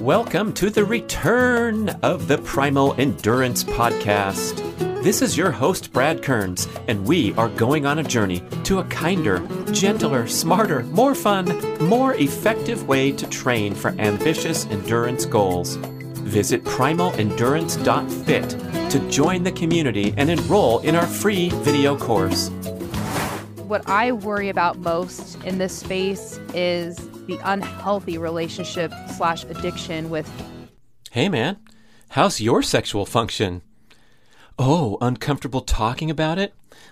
Welcome to the return of the Primal Endurance Podcast. This is your host, Brad Kearns, and we are going on a journey to a kinder, gentler, smarter, more fun, more effective way to train for ambitious endurance goals. Visit primalendurance.fit to join the community and enroll in our free video course. What I worry about most in this space is the unhealthy relationship slash addiction with. Hey, man, how's your sexual function? Oh, uncomfortable talking about it?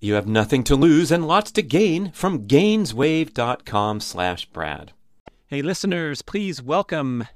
you have nothing to lose and lots to gain from gainswave.com slash Brad. Hey, listeners, please welcome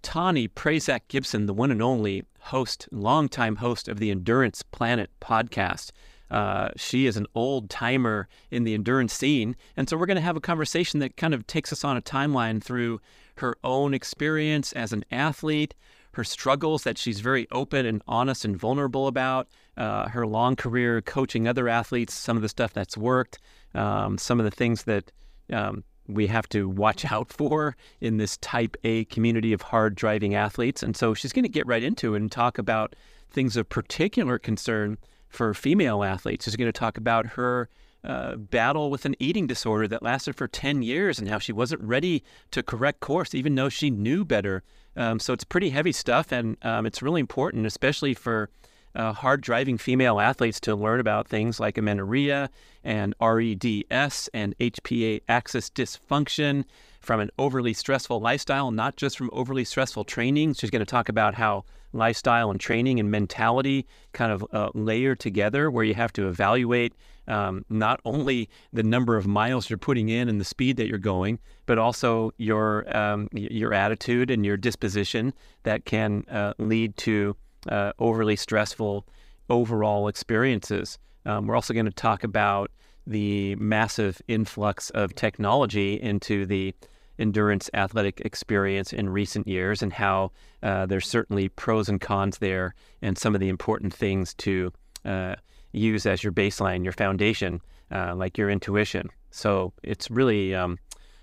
Tawnee Prazak Gibson, the one and only host, longtime host of the Endurance Planet podcast. Uh, she is an old timer in the endurance scene. And so we're going to have a conversation that kind of takes us on a timeline through her own experience as an athlete, her struggles that she's very open and honest and vulnerable about, uh, her long career coaching other athletes, some of the stuff that's worked, um, some of the things that um, we have to watch out for in this type A community of hard driving athletes. And so she's going to get right into it and talk about things of particular concern for female athletes. She's going to talk about her uh, battle with an eating disorder that lasted for 10 years and how she wasn't ready to correct course, even though she knew better. Um, so it's pretty heavy stuff, and um, it's really important, especially for uh, hard driving female athletes to learn about things like amenorrhea and REDS and HPA axis dysfunction from an overly stressful lifestyle, not just from overly stressful training. She's going to talk about how lifestyle and training and mentality kind of uh, layer together, where you have to evaluate um, not only the number of miles you're putting in and the speed that you're going, but also your um, your attitude and your disposition that can uh, lead to uh, overly stressful overall experiences. Um, we're also going to talk about the massive influx of technology into the endurance athletic experience in recent years and how uh, there's certainly pros and cons there and some of the important things to uh, use as your baseline, your foundation, uh, like your intuition. So it's really um,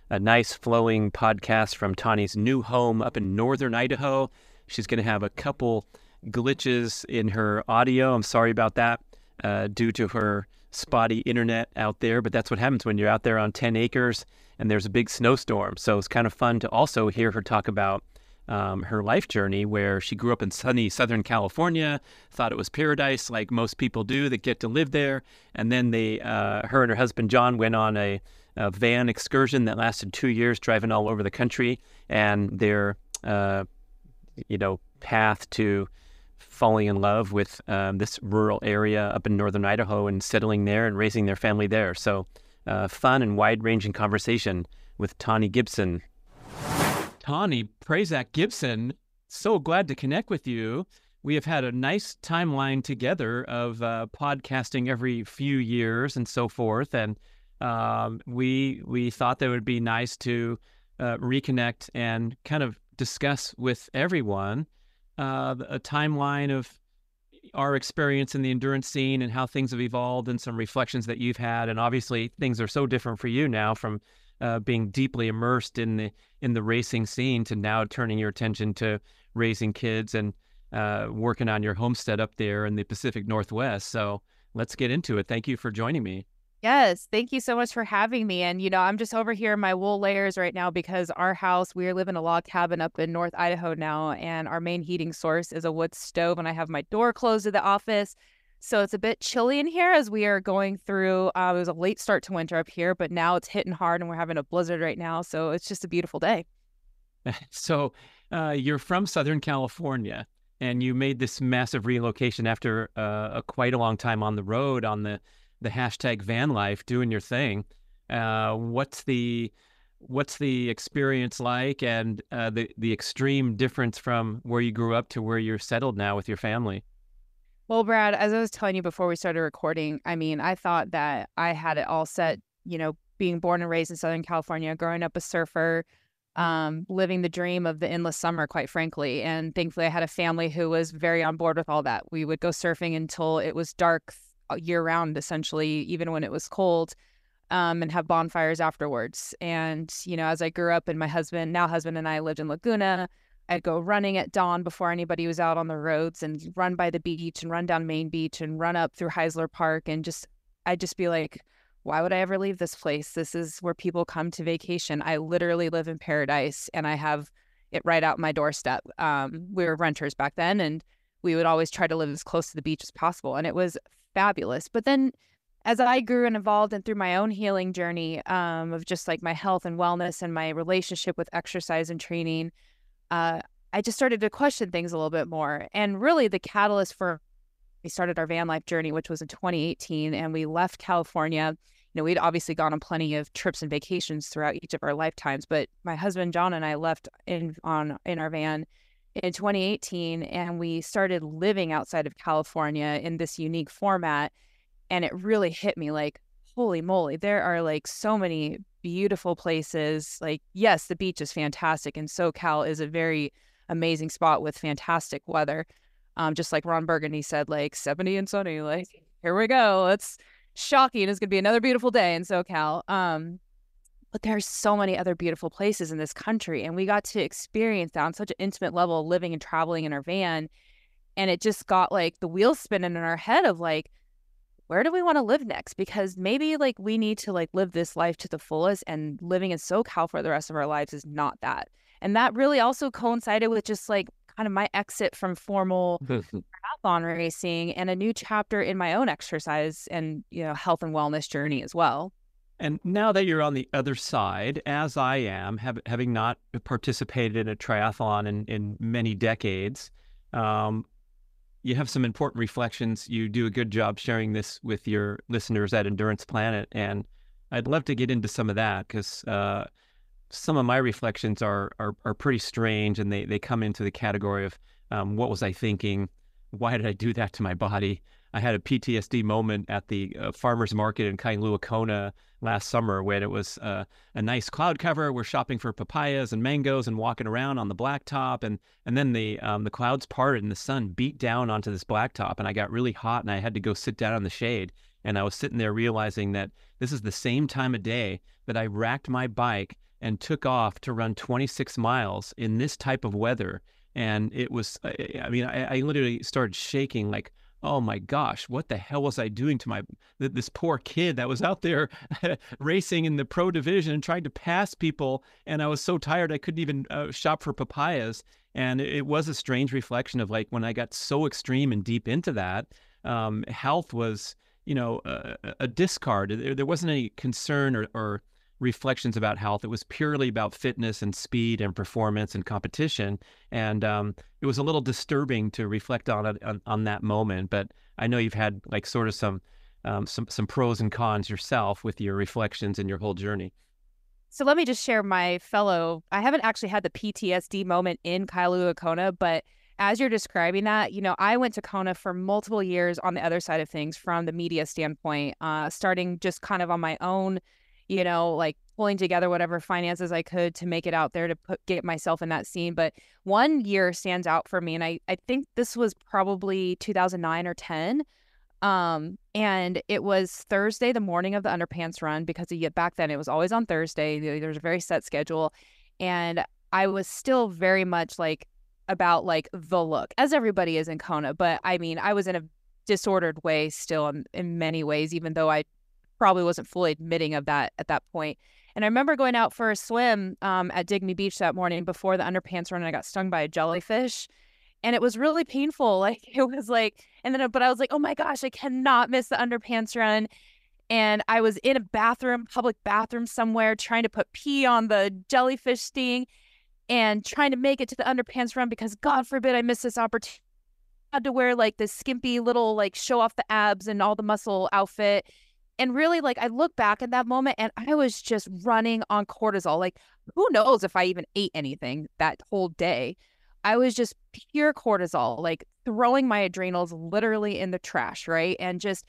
a nice flowing podcast from Tawnee's new home up in northern Idaho. She's going to have a couple glitches in her audio. I'm sorry about that uh, due to her spotty internet out there, but that's what happens when you're out there on 10 acres and there's a big snowstorm. So it's kind of fun to also hear her talk about um, her life journey where she grew up in sunny Southern California, thought it was paradise like most people do that get to live there. And then they, uh, her and her husband John went on a, a, van excursion that lasted two years, driving all over the country. And their, uh, you know, path to falling in love with um, this rural area up in northern Idaho and settling there and raising their family there. So, uh, fun and wide ranging conversation with Tawnee Gibson. Tawnee Prazak Gibson, so glad to connect with you. We have had a nice timeline together of uh, podcasting every few years and so forth, and um, we we thought that it would be nice to uh, reconnect and kind of discuss with everyone uh, a timeline of our experience in the endurance scene and how things have evolved and some reflections that you've had. And obviously, things are so different for you now from uh, being deeply immersed in the in the racing scene to now turning your attention to raising kids and uh, working on your homestead up there in the Pacific Northwest. So let's get into it. Thank you for joining me. Yes, thank you so much for having me. And, you know, I'm just over here in my wool layers right now because our house, we live in a log cabin up in North Idaho now, and our main heating source is a wood stove, and I have my door closed to the office. So it's a bit chilly in here as we are going through. Uh, it was a late start to winter up here, but now it's hitting hard and we're having a blizzard right now. So it's just a beautiful day. so uh, you're from Southern California and you made this massive relocation after uh, a quite a long time on the road on the the hashtag van life, doing your thing. Uh, what's the what's the experience like, and uh, the the extreme difference from where you grew up to where you're settled now with your family? Well, Brad, as I was telling you before we started recording, I mean, I thought that I had it all set. You know, being born and raised in Southern California, growing up a surfer, um, living the dream of the endless summer, quite frankly. And thankfully, I had a family who was very on board with all that. We would go surfing until it was dark year round, essentially, even when it was cold, um, and have bonfires afterwards. And, you know, as I grew up and my husband, now husband and I lived in Laguna, I'd go running at dawn before anybody was out on the roads and run by the beach and run down Main Beach and run up through Heisler Park. And just, I'd just be like, why would I ever leave this place? This is where people come to vacation. I literally live in paradise and I have it right out my doorstep. Um, we were renters back then and we would always try to live as close to the beach as possible. And it was fabulous. But then as I grew and evolved and through my own healing journey um, of just like my health and wellness and my relationship with exercise and training, uh, I just started to question things a little bit more. And really, the catalyst for we started our van life journey, which was in 2018, and we left California. You know, we'd obviously gone on plenty of trips and vacations throughout each of our lifetimes, but my husband John and I left in on in our van in 2018 and we started living outside of California in this unique format and it really hit me like holy moly there are like so many beautiful places. Like yes the beach is fantastic and SoCal is a very amazing spot with fantastic weather. Um, just like Ron Burgundy said like 70 and sunny like here we go it's shocking it's going to be another beautiful day in SoCal. Um, but there's so many other beautiful places in this country and we got to experience that on such an intimate level living and traveling in our van and it just got like the wheels spinning in our head of like where do we want to live next? Because maybe like we need to like live this life to the fullest and living in socal for the rest of our lives is not that and that really also coincided with just like kind of my exit from formal marathon racing and a new chapter in my own exercise and you know health and wellness journey as well and now that you're on the other side, as I am, have, having not participated in a triathlon in, in many decades, um, you have some important reflections. You do a good job sharing this with your listeners at Endurance Planet. And I'd love to get into some of that because uh, some of my reflections are, are, are pretty strange and they, they come into the category of um, what was I thinking? Why did I do that to my body? I had a PTSD moment at the uh, farmers market in Kailua Kona last summer when it was uh, a nice cloud cover. We're shopping for papayas and mangoes and walking around on the blacktop, and and then the um, the clouds parted and the sun beat down onto this blacktop, and I got really hot and I had to go sit down in the shade. And I was sitting there realizing that this is the same time of day that I racked my bike and took off to run 26 miles in this type of weather. And it was, I mean, I, I literally started shaking like, oh my gosh, what the hell was I doing to my this poor kid that was out there racing in the pro division and trying to pass people, and I was so tired I couldn't even uh, shop for papayas. And it was a strange reflection of like when I got so extreme and deep into that, um, health was you know a, a discard. There, there, wasn't any concern or, or reflections about health. It was purely about fitness and speed and performance and competition. And um, it was a little disturbing to reflect on it on, on, that moment. But I know you've had like sort of some um, some some pros and cons yourself with your reflections and your whole journey. So let me just share my fellow. I haven't actually had the PTSD moment in Kailua Kona, but as you're describing that, you know, I went to Kona for multiple years on the other side of things from the media standpoint, uh, starting just kind of on my own, you know, like pulling together whatever finances I could to make it out there to put get myself in that scene. But one year stands out for me, and I I think this was probably 2009 or 10. Um, and it was Thursday, the morning of the underpants run, because back then it was always on Thursday. There was a very set schedule, and I was still very much like about like the look, as everybody is in Kona. But I mean, I was in a disordered way still in, in many ways, even though I probably wasn't fully admitting of that at that point. And I remember going out for a swim um, at Dig Me Beach that morning before the underpants run, and I got stung by a jellyfish and it was really painful. Like it was like, and then, but I was like, oh my gosh, I cannot miss the underpants run. And I was in a bathroom, public bathroom somewhere, trying to put pee on the jellyfish sting and trying to make it to the underpants run because God forbid I miss this opportunity. I had to wear like this skimpy little like show off the abs and all the muscle outfit. And really, like, I look back at that moment and I was just running on cortisol. Like, who knows if I even ate anything that whole day? I was just pure cortisol, like throwing my adrenals literally in the trash, right? And just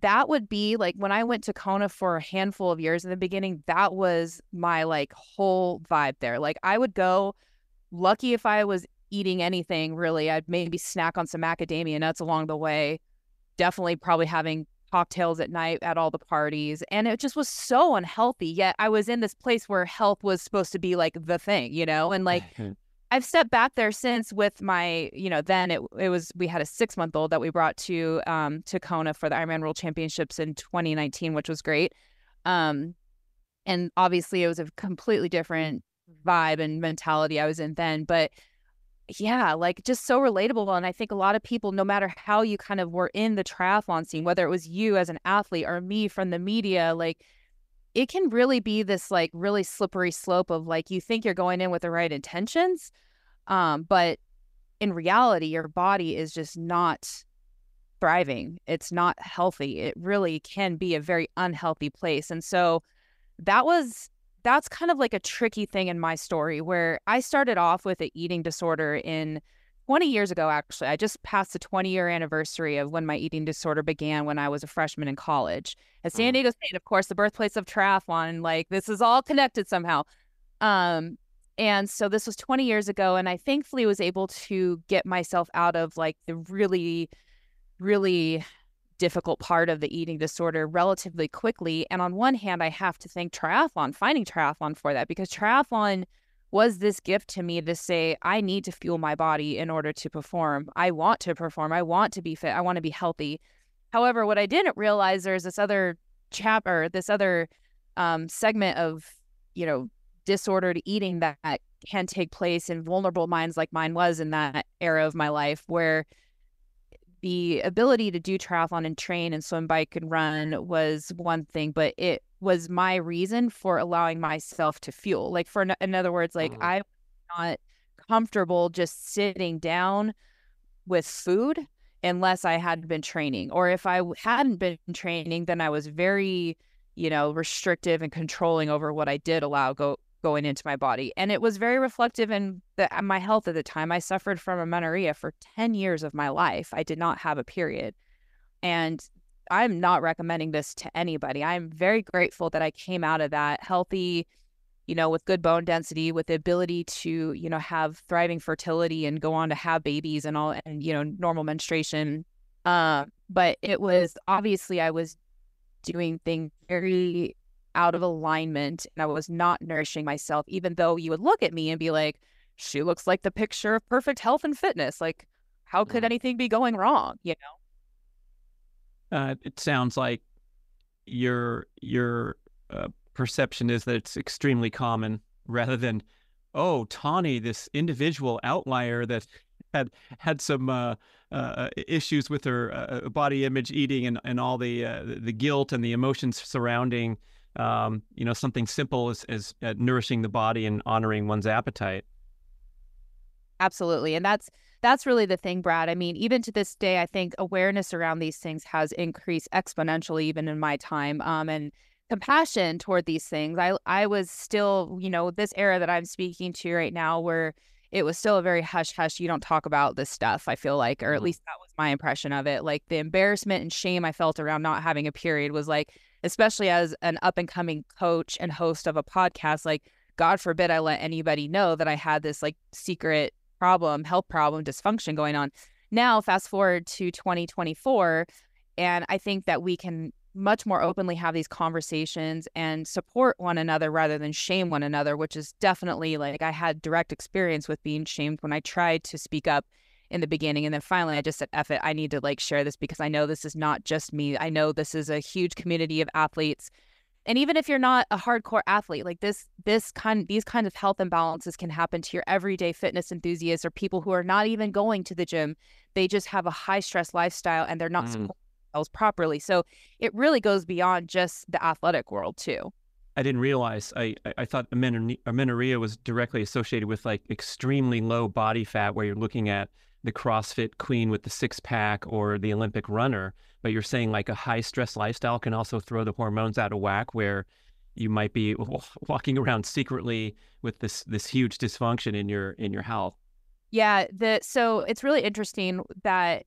that would be like when I went to Kona for a handful of years in the beginning, that was my like whole vibe there. Like I would go, lucky if I was eating anything really, I'd maybe snack on some macadamia nuts along the way. Definitely probably having cocktails at night at all the parties. And it just was so unhealthy. Yet I was in this place where health was supposed to be like the thing, you know? And like I've stepped back there since with my, you know, then it it was we had a six month old that we brought to um to Kona for the Ironman World Championships in 2019, which was great. Um, and obviously it was a completely different vibe and mentality I was in then, but yeah, like just so relatable. And I think a lot of people, no matter how you kind of were in the triathlon scene, whether it was you as an athlete or me from the media, like it can really be this like really slippery slope of like you think you're going in with the right intentions um but in reality your body is just not thriving it's not healthy it really can be a very unhealthy place and so that was that's kind of like a tricky thing in my story where i started off with an eating disorder in 20 years ago, actually. I just passed the 20 year anniversary of when my eating disorder began when I was a freshman in college at San mm-hmm. Diego State, of course, the birthplace of triathlon. Like this is all connected somehow. Um, and so this was 20 years ago, and I thankfully was able to get myself out of like the really, really difficult part of the eating disorder relatively quickly. And on one hand, I have to thank triathlon, finding triathlon for that, because triathlon was this gift to me to say, I need to fuel my body in order to perform. I want to perform. I want to be fit. I want to be healthy. However, what I didn't realize there's this other chapter, this other um, segment of, you know, disordered eating that can take place in vulnerable minds like mine was in that era of my life where the ability to do triathlon and train and swim, bike, and run was one thing, but it was my reason for allowing myself to fuel. Like for in other words, like mm-hmm. I was not comfortable just sitting down with food unless I had been training. Or if I hadn't been training, then I was very, you know, restrictive and controlling over what I did allow go going into my body. And it was very reflective in the, my health at the time. I suffered from amenorrhea for 10 years of my life. I did not have a period. And I'm not recommending this to anybody. I'm very grateful that I came out of that healthy, you know, with good bone density, with the ability to, you know, have thriving fertility and go on to have babies and all, and, you know, normal menstruation. Uh, but it was obviously I was doing things very out of alignment and I was not nourishing myself, even though you would look at me and be like, she looks like the picture of perfect health and fitness. Like, how could anything be going wrong? You know? Uh, it sounds like your your uh, perception is that it's extremely common, rather than, oh, Tawnee, this individual outlier that had had some uh, uh, issues with her uh, uh, body image, eating, and, and all the the guilt and the emotions surrounding um, you know, something simple as, as uh, nourishing the body and honoring one's appetite. Absolutely. And that's that's really the thing, Brad. I mean, even to this day, I think awareness around these things has increased exponentially, even in my time. Um, and compassion toward these things. I I was still, you know, this era that I'm speaking to right now, where it was still a very hush hush. You don't talk about this stuff. I feel like, or at mm-hmm. least that was my impression of it. Like the embarrassment and shame I felt around not having a period was like, especially as an up and coming coach and host of a podcast, like God forbid I let anybody know that I had this like secret problem, health problem, dysfunction going on. Now, fast forward to 2024, and I think that we can much more openly have these conversations and support one another rather than shame one another, which is definitely like I had direct experience with being shamed when I tried to speak up in the beginning. And then finally I just said, F it, I need to like share this because I know this is not just me. I know this is a huge community of athletes and even if you're not a hardcore athlete like this this kind these kinds of health imbalances can happen to your everyday fitness enthusiasts or people who are not even going to the gym they just have a high stress lifestyle and they're not mm. supporting themselves properly so it really goes beyond just the athletic world too I didn't realize. I I thought amenorrhea was directly associated with like extremely low body fat, where you're looking at the CrossFit queen with the six pack or the Olympic runner, but you're saying like a high stress lifestyle can also throw the hormones out of whack where you might be walking around secretly with this this huge dysfunction in your in your health. Yeah, the so it's really interesting that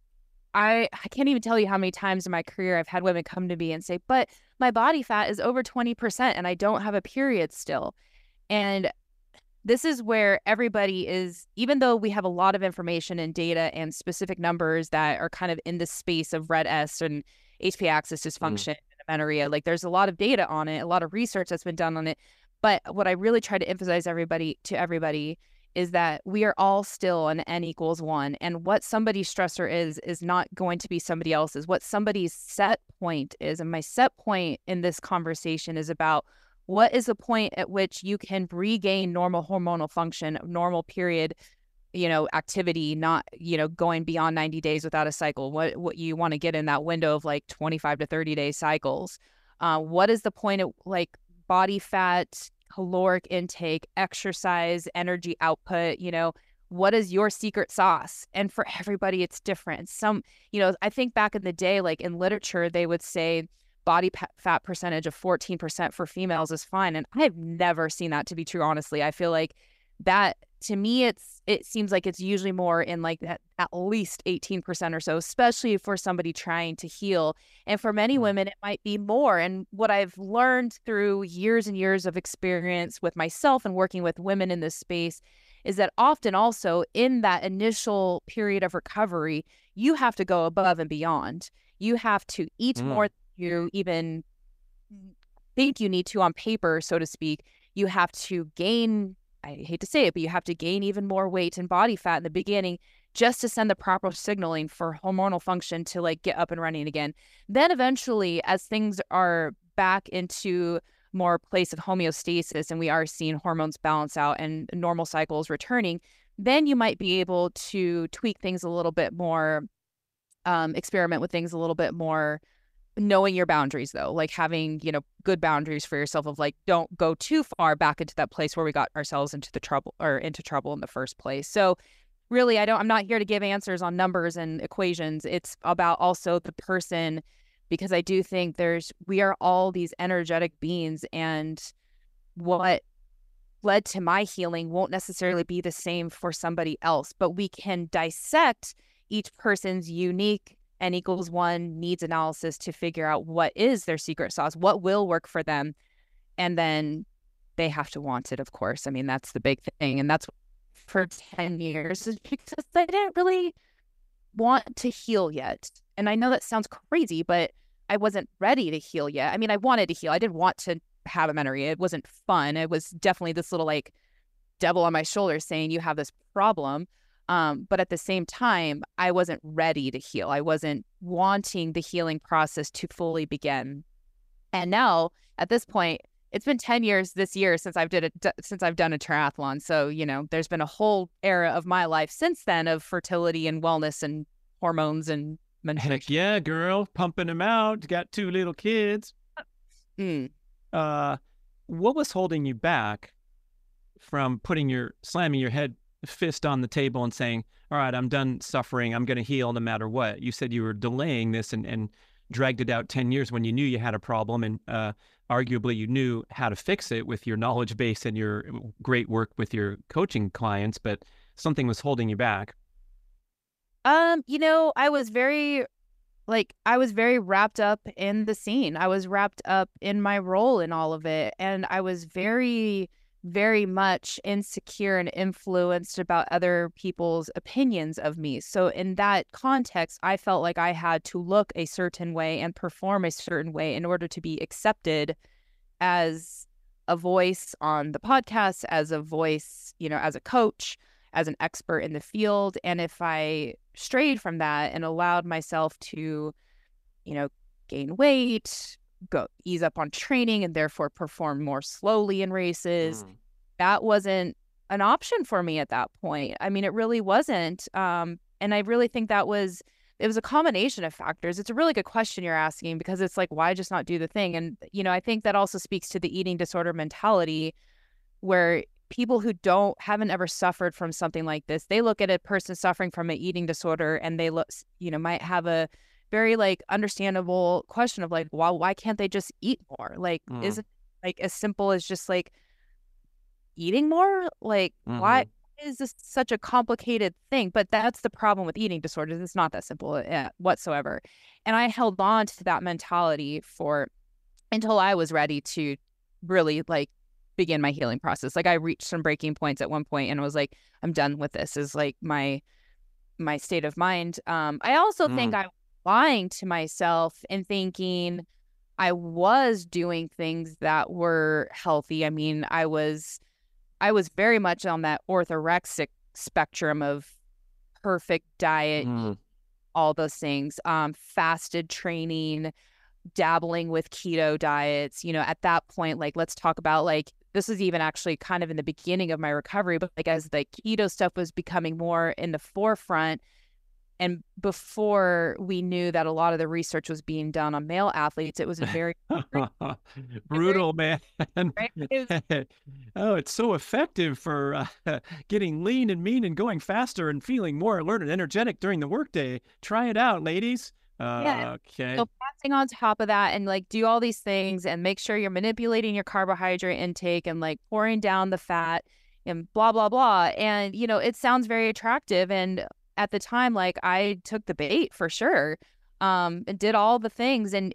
I I can't even tell you how many times in my career I've had women come to me and say, "But my body fat is over 20% and I don't have a period still." And this is where everybody is, even though we have a lot of information and data and specific numbers that are kind of in the space of RED-S and HPA axis mm. dysfunction mm. and amenorrhea, like there's a lot of data on it, a lot of research that's been done on it. But what I really try to emphasize everybody to everybody is that we are all still an n equals one. And what somebody's stressor is, is not going to be somebody else's. What somebody's set point is. And my set point in this conversation is about what is the point at which you can regain normal hormonal function, normal period, you know, activity, not, you know, going beyond 90 days without a cycle? What what you want to get in that window of like 25 to 30 day cycles? Uh, what is the point of like body fat, caloric intake, exercise, energy output, you know, what is your secret sauce? And for everybody, it's different. Some, you know, I think back in the day, like in literature, they would say body fat percentage of 14% for females is fine and i've never seen that to be true honestly i feel like that to me it's it seems like it's usually more in like that at least 18% or so especially for somebody trying to heal and for many mm-hmm. women it might be more and what i've learned through years and years of experience with myself and working with women in this space is that often also in that initial period of recovery you have to go above and beyond you have to eat mm. more you even think you need to on paper, so to speak, you have to gain, I hate to say it, but you have to gain even more weight and body fat in the beginning just to send the proper signaling for hormonal function to like get up and running again. Then eventually, as things are back into more place of homeostasis and we are seeing hormones balance out and normal cycles returning, then you might be able to tweak things a little bit more, um, experiment with things a little bit more knowing your boundaries though like having you know good boundaries for yourself of like don't go too far back into that place where we got ourselves into the trouble or into trouble in the first place. So really i don't i'm not here to give answers on numbers and equations. It's about also the person because i do think there's we are all these energetic beings and what led to my healing won't necessarily be the same for somebody else but we can dissect each person's unique n equals one needs analysis to figure out what is their secret sauce, what will work for them. And then they have to want it, of course. I mean, that's the big thing. And that's for 10 years is because I didn't really want to heal yet. And I know that sounds crazy, but I wasn't ready to heal yet. I mean, I wanted to heal. I didn't want to have amenorrhea. It wasn't fun. It was definitely this little like devil on my shoulder saying, you have this problem. Um, but at the same time, I wasn't ready to heal. I wasn't wanting the healing process to fully begin. And now, at this point, it's been 10 years this year since I've did it since I've done a triathlon. So, you know, there's been a whole era of my life since then of fertility and wellness and hormones and Heck yeah, girl, pumping them out. Got two little kids. Mm. uh, what was holding you back from putting your slamming your head fist on the table and saying, "All right, I'm done suffering. I'm going to heal no matter what." You said you were delaying this and and dragged it out 10 years when you knew you had a problem and uh, arguably you knew how to fix it with your knowledge base and your great work with your coaching clients but something was holding you back um you know i was very like I was very wrapped up in the scene. I was wrapped up in my role in all of it and I was very very much insecure and influenced about other people's opinions of me. So in that context, I felt like I had to look a certain way and perform a certain way in order to be accepted as a voice on the podcast, as a voice, you know, as a coach, as an expert in the field. And if I strayed from that and allowed myself to, you know, gain weight, go ease up on training and therefore perform more slowly in races, mm. that wasn't an option for me at that point. I mean, it really wasn't. Um, and I really think that was it was a combination of factors. It's a really good question you're asking because it's like, why just not do the thing? And, you know, I think that also speaks to the eating disorder mentality where people who don't haven't ever suffered from something like this they look at a person suffering from an eating disorder and they look you know might have a very like understandable question of like why why can't they just eat more like mm. is it like as simple as just like eating more like mm-hmm. why is this such a complicated thing but that's the problem with eating disorders it's not that simple uh, whatsoever and i held on to that mentality for until i was ready to really like begin my healing process. Like I reached some breaking points at one point and I was like, I'm done with this is like my my state of mind. Um I also mm. think I'm lying to myself and thinking I was doing things that were healthy. I mean, I was I was very much on that orthorexic spectrum of perfect diet, mm. all those things. Um, fasted training, dabbling with keto diets. You know, at that point, like let's talk about like this was even actually kind of in the beginning of my recovery, but like as the keto stuff was becoming more in the forefront, and before we knew that a lot of the research was being done on male athletes, it was a very brutal, man. oh, it's so effective for uh, getting lean and mean and going faster and feeling more alert and energetic during the workday. Try it out, ladies. Uh, yeah. Okay. So passing on top of that and like do all these things and make sure you're manipulating your carbohydrate intake and like pouring down the fat and blah blah blah. And you know, it sounds very attractive. And at the time, like I took the bait for sure. Um, and did all the things and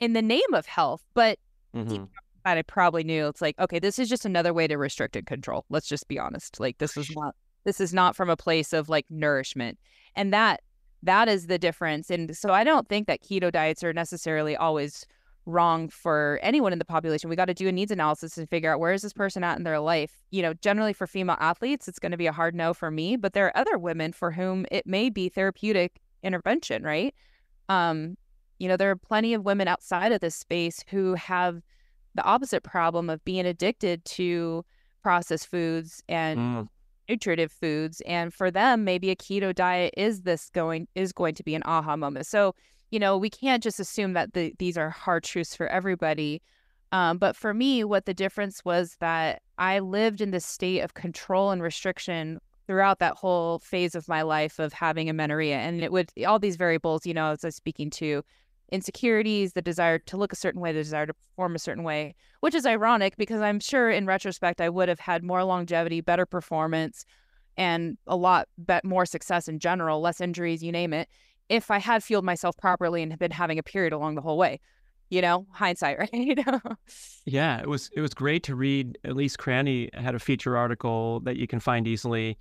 in the name of health, but mm-hmm. I probably knew it's like, okay, this is just another way to restrict and control. Let's just be honest. Like this is not this is not from a place of like nourishment. And that that is the difference. And so I don't think that keto diets are necessarily always wrong for anyone in the population. We got to do a needs analysis and figure out where is this person at in their life. You know, generally for female athletes, it's going to be a hard no for me, but there are other women for whom it may be therapeutic intervention, right? Um, you know, there are plenty of women outside of this space who have the opposite problem of being addicted to processed foods and mm nutritive foods and for them maybe a keto diet is this going is going to be an aha moment so you know we can't just assume that the, these are hard truths for everybody um, but for me what the difference was that i lived in this state of control and restriction throughout that whole phase of my life of having amenorrhea and it would all these variables you know as i was speaking to insecurities, the desire to look a certain way, the desire to perform a certain way, which is ironic because I'm sure in retrospect I would have had more longevity, better performance, and a lot more success in general, less injuries, you name it, if I had fueled myself properly and had been having a period along the whole way. You know, hindsight, right? yeah, it was it was great to read. Elise Cranny had a feature article that you can find easily.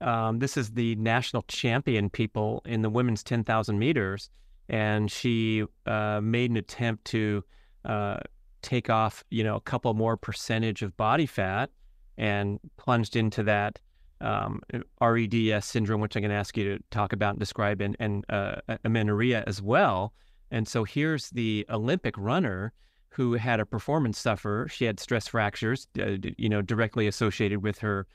Um, this is the national champion people in the women's 10,000 meters and she uh, made an attempt to uh, take off, you know, a couple more percentage of body fat, and plunged into that um, REDS syndrome, which I'm going to ask you to talk about and describe, and, and uh, amenorrhea as well. And so here's the Olympic runner who had a performance suffer. She had stress fractures, uh, you know, directly associated with her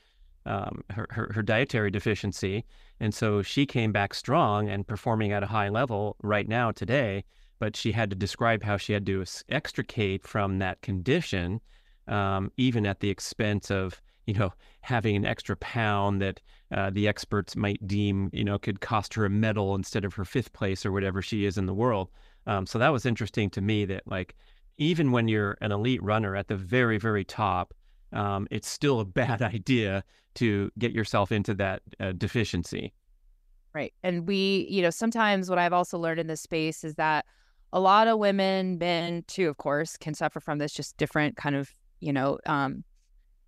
um, her, her, her dietary deficiency, and so she came back strong and performing at a high level right now today. but she had to describe how she had to extricate from that condition, um, even at the expense of you know having an extra pound that uh, the experts might deem you know could cost her a medal instead of her fifth place or whatever she is in the world. Um, so that was interesting to me that like even when you're an elite runner at the very very top, um, it's still a bad idea to get yourself into that uh, deficiency. Right. And we, you know, sometimes what I've also learned in this space is that a lot of women, men too, of course, can suffer from this just different kind of, you know, um,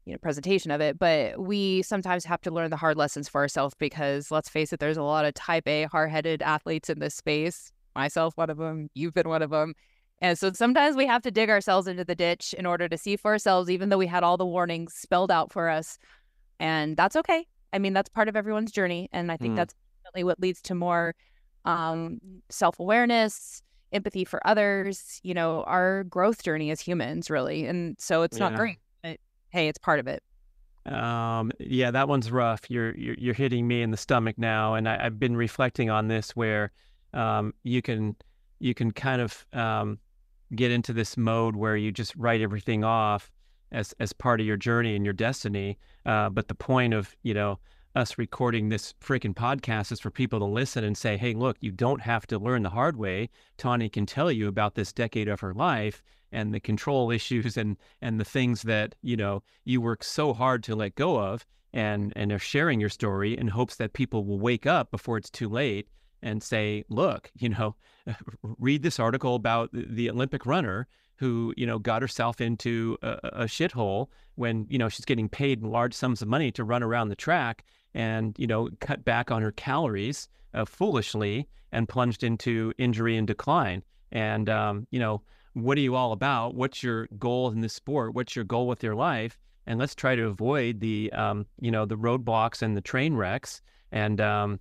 you know, presentation of it. But we sometimes have to learn the hard lessons for ourselves because let's face it, there's a lot of type A hard headed athletes in this space. Myself, one of them, you've been one of them. And so sometimes we have to dig ourselves into the ditch in order to see for ourselves, even though we had all the warnings spelled out for us. And that's okay. I mean, that's part of everyone's journey. And I think mm. that's definitely what leads to more um, self awareness, empathy for others, you know, our growth journey as humans, really. And so it's yeah. not great, hey, it's part of it. Um, yeah, that one's rough. You're, you're, you're hitting me in the stomach now. And I, have been reflecting on this where um, you can, you can kind of um, get into this mode where you just write everything off as, as part of your journey and your destiny. Uh, but the point of, you know, us recording this freaking podcast is for people to listen and say, hey, look, you don't have to learn the hard way. Tawnee can tell you about this decade of her life and the control issues and and the things that, you know, you work so hard to let go of and and are sharing your story in hopes that people will wake up before it's too late and say, look, you know, read this article about the Olympic runner who, you know, got herself into a, a shithole when, you know, she's getting paid large sums of money to run around the track and you know cut back on her calories uh, foolishly and plunged into injury and decline. And um, you know what are you all about? What's your goal in this sport? What's your goal with your life? And let's try to avoid the um, you know the roadblocks and the train wrecks. And um,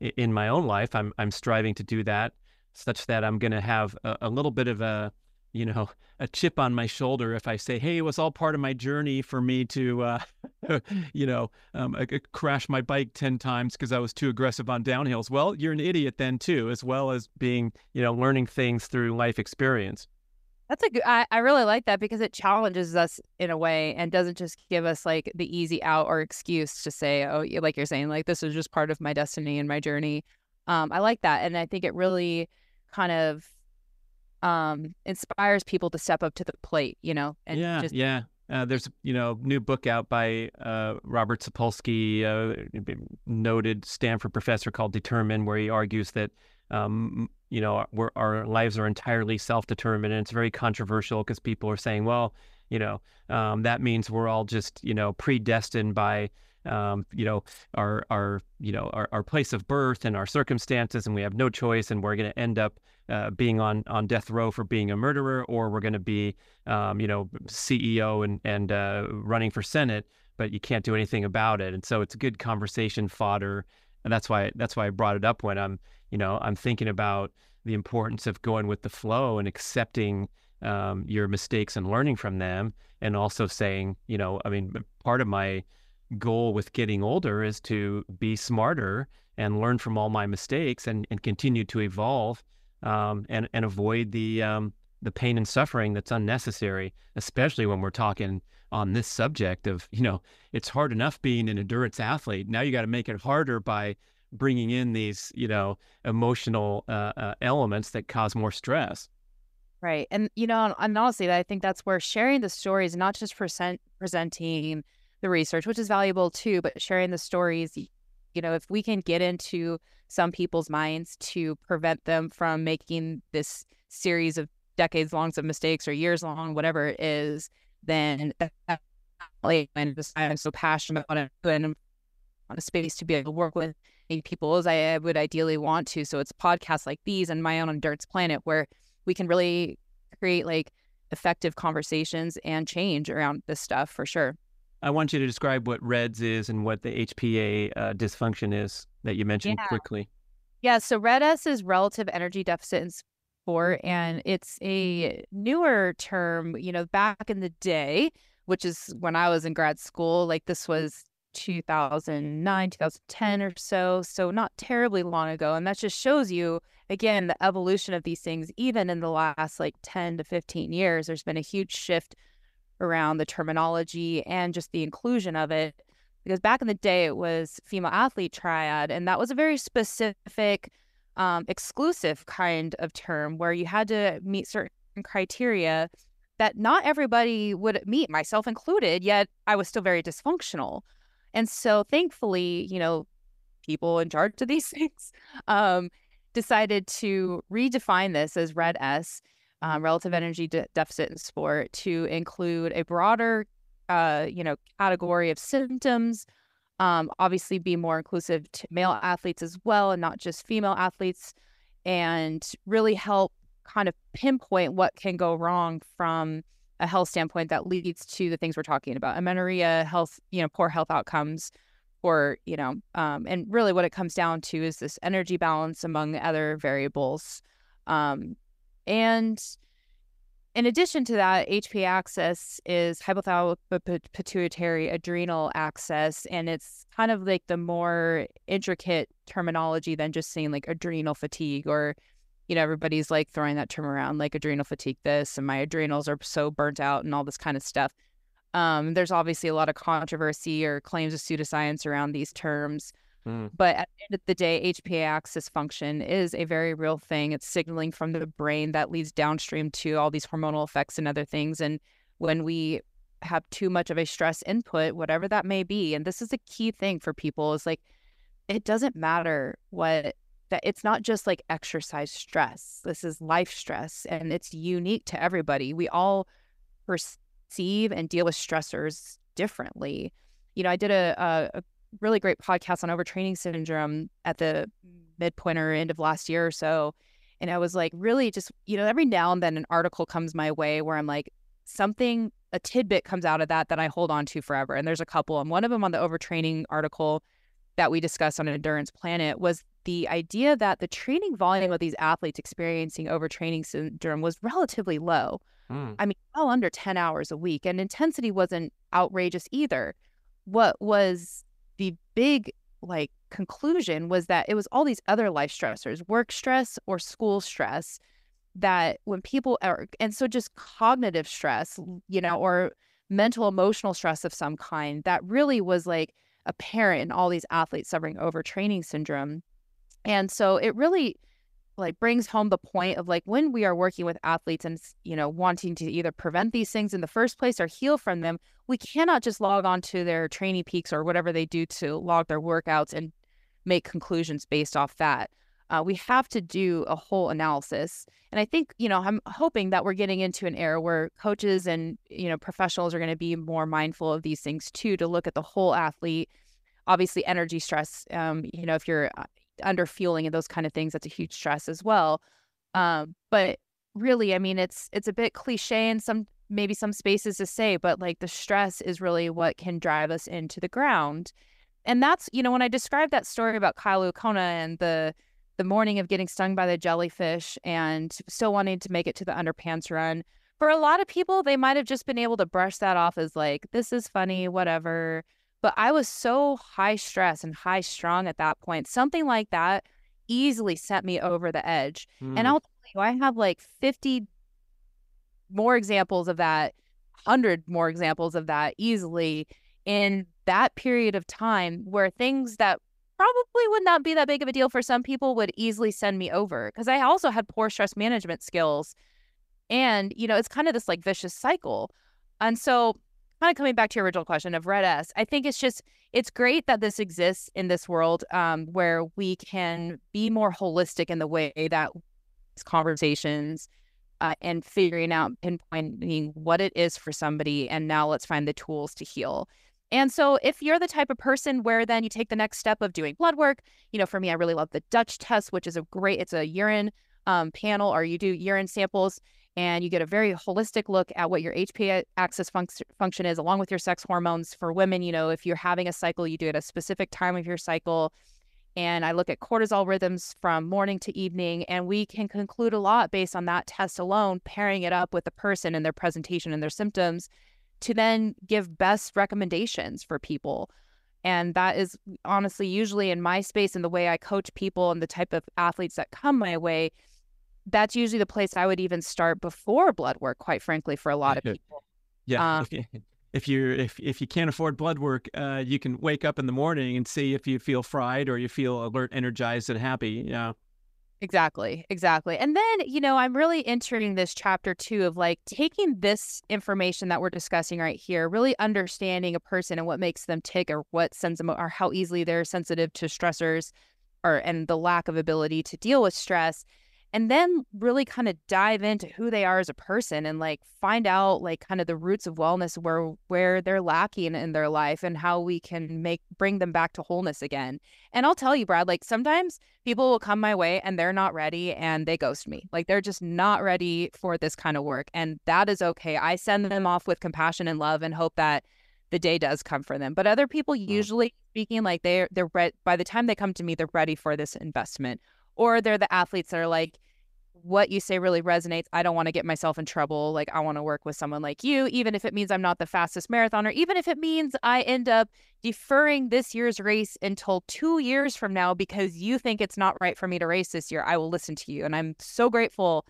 in my own life, I'm I'm striving to do that such that I'm going to have a, a little bit of a you know, a chip on my shoulder if I say, "Hey, it was all part of my journey for me to, uh, you know, um, crash my bike ten times because I was too aggressive on downhills." Well, you're an idiot then too, as well as being, you know, learning things through life experience. That's a good. I, I really like that because it challenges us in a way and doesn't just give us like the easy out or excuse to say, "Oh, like you're saying, like this is just part of my destiny and my journey." Um, I like that, and I think it really kind of um, inspires people to step up to the plate, you know, and yeah, just... yeah. Uh, there's you know new book out by uh, Robert Sapolsky, uh, noted Stanford professor called Determined, where he argues that um, you know our lives are entirely self-determined, and it's very controversial because people are saying, well, you know, um, that means we're all just you know predestined by um, you know, our our you know our, our place of birth and our circumstances, and we have no choice, and we're going to end up uh, being on on death row for being a murderer, or we're going to be um, you know CEO and and uh, running for Senate, but you can't do anything about it. And so it's a good conversation fodder, and that's why that's why I brought it up when I'm you know I'm thinking about the importance of going with the flow and accepting um, your mistakes and learning from them, and also saying you know I mean part of my goal with getting older is to be smarter and learn from all my mistakes and, and continue to evolve um, and, and avoid the, um, the pain and suffering that's unnecessary, especially when we're talking on this subject of, you know, it's hard enough being an endurance athlete. Now you got to make it harder by bringing in these, you know, emotional uh, uh, elements that cause more stress. Right. And, you know, and honestly, I think that's where sharing the stories, not just present, presenting the research, which is valuable too, but sharing the stories, you know, if we can get into some people's minds to prevent them from making this series of decades long of mistakes or years long, whatever it is, then definitely like I'm so passionate about it and on a space to be able to work with people as I would ideally want to. So it's podcasts like these and my own Endurance Planet where we can really create like effective conversations and change around this stuff for sure. I want you to describe what REDS is and what the HPA uh, dysfunction is that you mentioned yeah. quickly. Yeah, so REDS is relative energy deficit sport, and it's a newer term. You know, back in the day, which is when I was in grad school, like this mm. was 2009, 2010 or so. So not terribly long ago. And that just shows you, again, the evolution of these things, even in the last like 10 to 15 years, there's been a huge shift around the terminology and just the inclusion of it. Because back in the day, it was female athlete triad, and that was a very specific, um, exclusive kind of term where you had to meet certain criteria that not everybody would meet, myself included, yet I was still very dysfunctional. And so thankfully, you know, people in charge of these things um, decided to redefine this as red S, um, relative energy de- deficit in sport, to include a broader, uh, you know, category of symptoms. Um, obviously, be more inclusive to male athletes as well, and not just female athletes, and really help kind of pinpoint what can go wrong from a health standpoint that leads to the things we're talking about amenorrhea health you know poor health outcomes or you know um, and really what it comes down to is this energy balance among other variables um, and in addition to that HP axis is hypothalamic pituitary adrenal axis and it's kind of like the more intricate terminology than just saying like adrenal fatigue or you know, everybody's like throwing that term around, like adrenal fatigue, this, and my adrenals are so burnt out, and all this kind of stuff. Um, there's obviously a lot of controversy or claims of pseudoscience around these terms. Mm. But at the end of the day, HPA axis function is a very real thing. It's signaling from the brain that leads downstream to all these hormonal effects and other things. And when we have too much of a stress input, whatever that may be, and this is a key thing for people, is like it doesn't matter what that it's not just like exercise stress. This is life stress and it's unique to everybody. We all perceive and deal with stressors differently. You know, I did a, a, a really great podcast on overtraining syndrome at the midpoint or end of last year or so. And I was like, really just, you know, every now and then an article comes my way where I'm like, something, a tidbit comes out of that that I hold on to forever. And there's a couple. And one of them on the overtraining article that we discussed on an Endurance Planet was the idea that the training volume of these athletes experiencing overtraining syndrome was relatively low. Mm. I mean, well under 10 hours a week, and intensity wasn't outrageous either. What was the big like conclusion was that it was all these other life stressors, work stress or school stress, that when people are, and so just cognitive stress, you know, or mental emotional stress of some kind that really was like apparent in all these athletes suffering overtraining syndrome. And so it really like brings home the point of like when we are working with athletes and you know wanting to either prevent these things in the first place or heal from them we cannot just log on to their TrainingPeaks or whatever they do to log their workouts and make conclusions based off that. Uh, we have to do a whole analysis. And i think you know i'm hoping that we're getting into an era where coaches and you know professionals are going to be more mindful of these things too to look at the whole athlete. Obviously energy stress um, you know if you're uh, under fueling and those kind of things that's a huge stress as well. Um, but really i mean it's it's a bit cliche in some maybe some spaces to say but like the stress is really what can drive us into the ground. And that's you know when i described that story about Kailua Kona and the the morning of getting stung by the jellyfish and still wanting to make it to the underpants run for a lot of people they might have just been able to brush that off as like this is funny whatever but I was so high stress and high strung at that point. Something like that easily sent me over the edge. Mm. And I'll tell you, I have like 50 more examples of that, 100 more examples of that easily in that period of time where things that probably would not be that big of a deal for some people would easily send me over because I also had poor stress management skills. And, you know, it's kind of this like vicious cycle. And so kind of coming back to your original question of RED-S, I think it's just it's great that this exists in this world um, where we can be more holistic in the way that conversations uh, and figuring out pinpointing what it is for somebody, and now let's find the tools to heal. And so, if you're the type of person where then you take the next step of doing blood work, you know, for me, I really love the Dutch test, which is a great, it's a urine um, panel, or you do urine samples and you get a very holistic look at what your HPA axis func- function is, along with your sex hormones. For women, you know, if you're having a cycle, you do it at a specific time of your cycle. And I look at cortisol rhythms from morning to evening, and we can conclude a lot based on that test alone, pairing it up with the person and their presentation and their symptoms to then give best recommendations for people. And that is honestly usually in my space and the way I coach people and the type of athletes that come my way. That's usually the place I would even start before blood work, quite frankly, for a lot of people. Yeah. Um, if you if if you can't afford blood work, uh, you can wake up in the morning and see if you feel fried or you feel alert, energized, and happy. Yeah. Exactly, exactly. And then, you know, I'm really entering this chapter two of like taking this information that we're discussing right here, really understanding a person and what makes them tick or what sends them or how easily they're sensitive to stressors or and the lack of ability to deal with stress and then really kind of dive into who they are as a person and like find out like kind of the roots of wellness where where they're lacking in their life and how we can make bring them back to wholeness again. And I'll tell you Brad, like sometimes people will come my way and they're not ready and they ghost me. Like they're just not ready for this kind of work and that is okay. I send them off with compassion and love and hope that the day does come for them. But other people mm-hmm. usually speaking like they're they're re- by the time they come to me they're ready for this investment or they're the athletes that are like what you say really resonates. I don't want to get myself in trouble. Like, I want to work with someone like you, even if it means I'm not the fastest marathoner, even if it means I end up deferring this year's race until two years from now because you think it's not right for me to race this year. I will listen to you. And I'm so grateful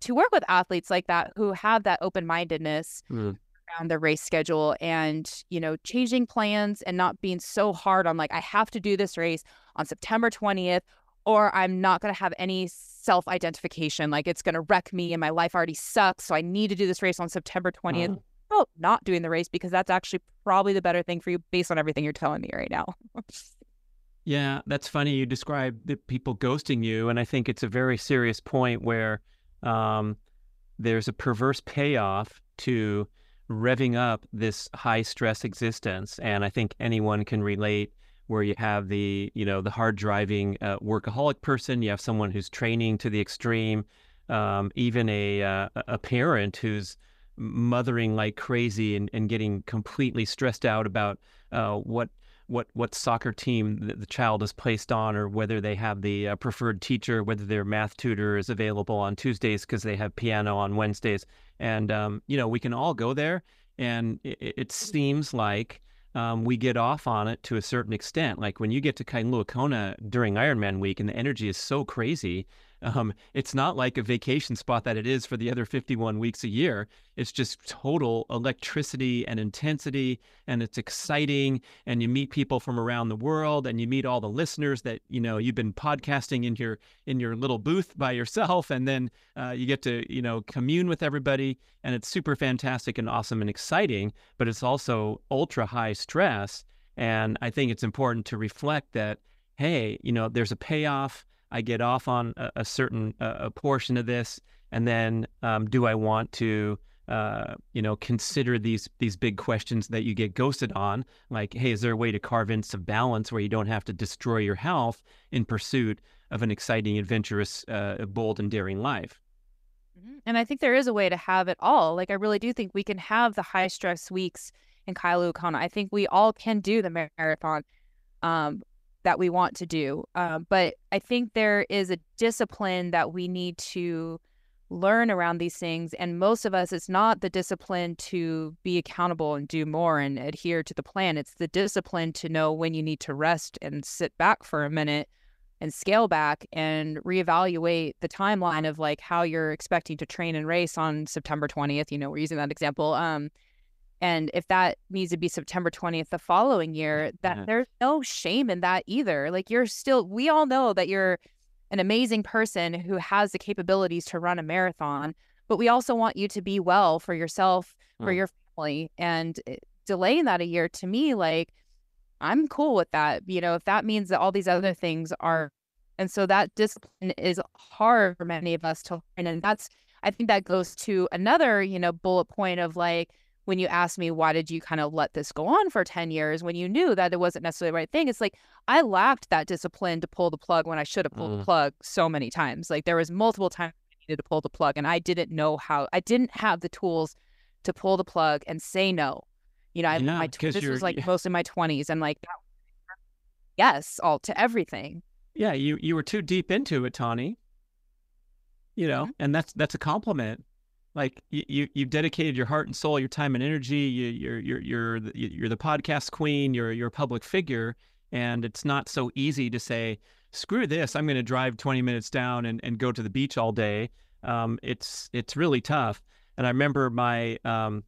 to work with athletes like that who have that open mindedness. Mm. around the race schedule and you know changing plans and not being so hard on like i have to do this race on september 20th or I'm not going to have any self identification. Like it's going to wreck me and my life already sucks. So I need to do this race on September 20th. Uh-huh. Oh, not doing the race because that's actually probably the better thing for you based on everything you're telling me right now. yeah, that's funny. You describe the people ghosting you. And I think it's a very serious point where um, there's a perverse payoff to revving up this high stress existence. And I think anyone can relate where you have the you know the hard driving uh, workaholic person you have someone who's training to the extreme um, even a uh, a parent who's mothering like crazy and, and getting completely stressed out about uh, what what what soccer team the, child is placed on or whether they have the uh, preferred teacher whether their math tutor is available on Tuesdays because they have piano on Wednesdays. And um, you know we can all go there and it, it seems like um, we get off on it to a certain extent. Like when you get to Kailua Kona during Ironman week and the energy is so crazy, um, it's not like a vacation spot that it is for the other 51 weeks a year. It's just total electricity and intensity, and it's exciting. And you meet people from around the world, and you meet all the listeners that you know you've been podcasting in your in your little booth by yourself, and then uh, you get to you know commune with everybody, and it's super fantastic and awesome and exciting. But it's also ultra high stress, and I think it's important to reflect that hey, you know, there's a payoff I get off on a, a certain uh, a portion of this, and then um, do I want to uh, you know consider these these big questions that you get ghosted on? Like hey is there a way to carve in some balance where you don't have to destroy your health in pursuit of an exciting adventurous uh, bold and daring life? Mm-hmm. and i think there is a way to have it all. Like i really do think we can have the high stress weeks in kailua kona i think we all can do the marathon um, that we want to do. Um, but I think there is a discipline that we need to learn around these things. And most of us, it's not the discipline to be accountable and do more and adhere to the plan. It's the discipline to know when you need to rest and sit back for a minute and scale back and reevaluate the timeline of like how you're expecting to train and race on September 20th. You know, we're using that example. Um, and if that needs to be September 20th the following year, that there's no shame in that either. Like you're still, we all know that you're an amazing person who has the capabilities to run a marathon, but we also want you to be well for yourself, for your family. And eh, delaying that a year to me, like, I'm cool with that. You know, if that means that all these other things are, and so that discipline is hard for many of us to learn. And that's, I think that goes to another, you know, bullet point of like, when you ask me why did you kind of let this go on for 10 years? when you knew that it wasn't necessarily the right thing it's like i lacked that discipline to pull the plug when i should have pulled mm. the plug so many times like there was multiple times i needed to pull the plug and i didn't know how i didn't have the tools to pull the plug and say no you know I, yeah, my this was like most in my 20s and like yes all to everything. Yeah you you were too deep into it Tawnee. You know mm-hmm. and that's that's a compliment like you you've dedicated your heart and soul, your time and energy. You, you're you're you're the, you're the podcast queen. You're you're a public figure, and it's not so easy to say, "Screw this! I'm going to drive 20 minutes down and, and go to the beach all day." Um, it's it's really tough. And I remember my um,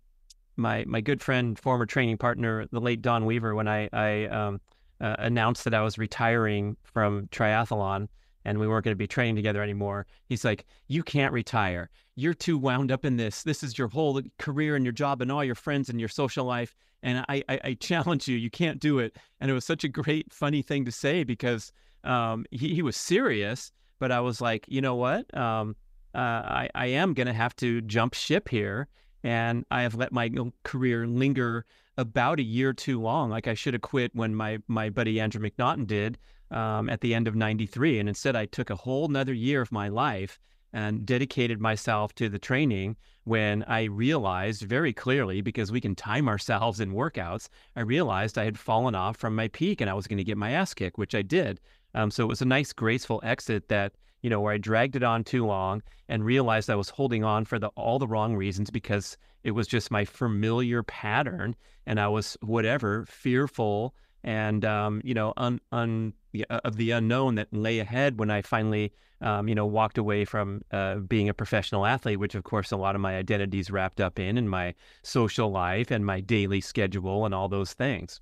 my my good friend, former training partner, the late Don Weaver, when I I um, uh, announced that I was retiring from triathlon and we weren't going to be training together anymore. He's like, "You can't retire. You're too wound up in this. This is your whole career and your job and all your friends and your social life. And I, I, I challenge you. You can't do it." And it was such a great, funny thing to say because um, he, he was serious, but I was like, you know what? Um, uh, I, I am going to have to jump ship here. And I have let my career linger about a year too long. Like I should have quit when my my buddy Andrew McNaughton did um, at the end of 93. And instead, I took a whole nother year of my life and dedicated myself to the training when I realized very clearly, because we can time ourselves in workouts, I realized I had fallen off from my peak and I was going to get my ass kicked, which I did. Um, so it was a nice, graceful exit that, you know, where I dragged it on too long and realized I was holding on for the, all the wrong reasons because it was just my familiar pattern and I was whatever fearful and um, you know un, un, uh, of the unknown that lay ahead when I finally um, you know walked away from uh, being a professional athlete, which of course a lot of my identity is wrapped up in, and my social life and my daily schedule and all those things.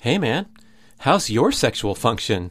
Hey man, how's your sexual function?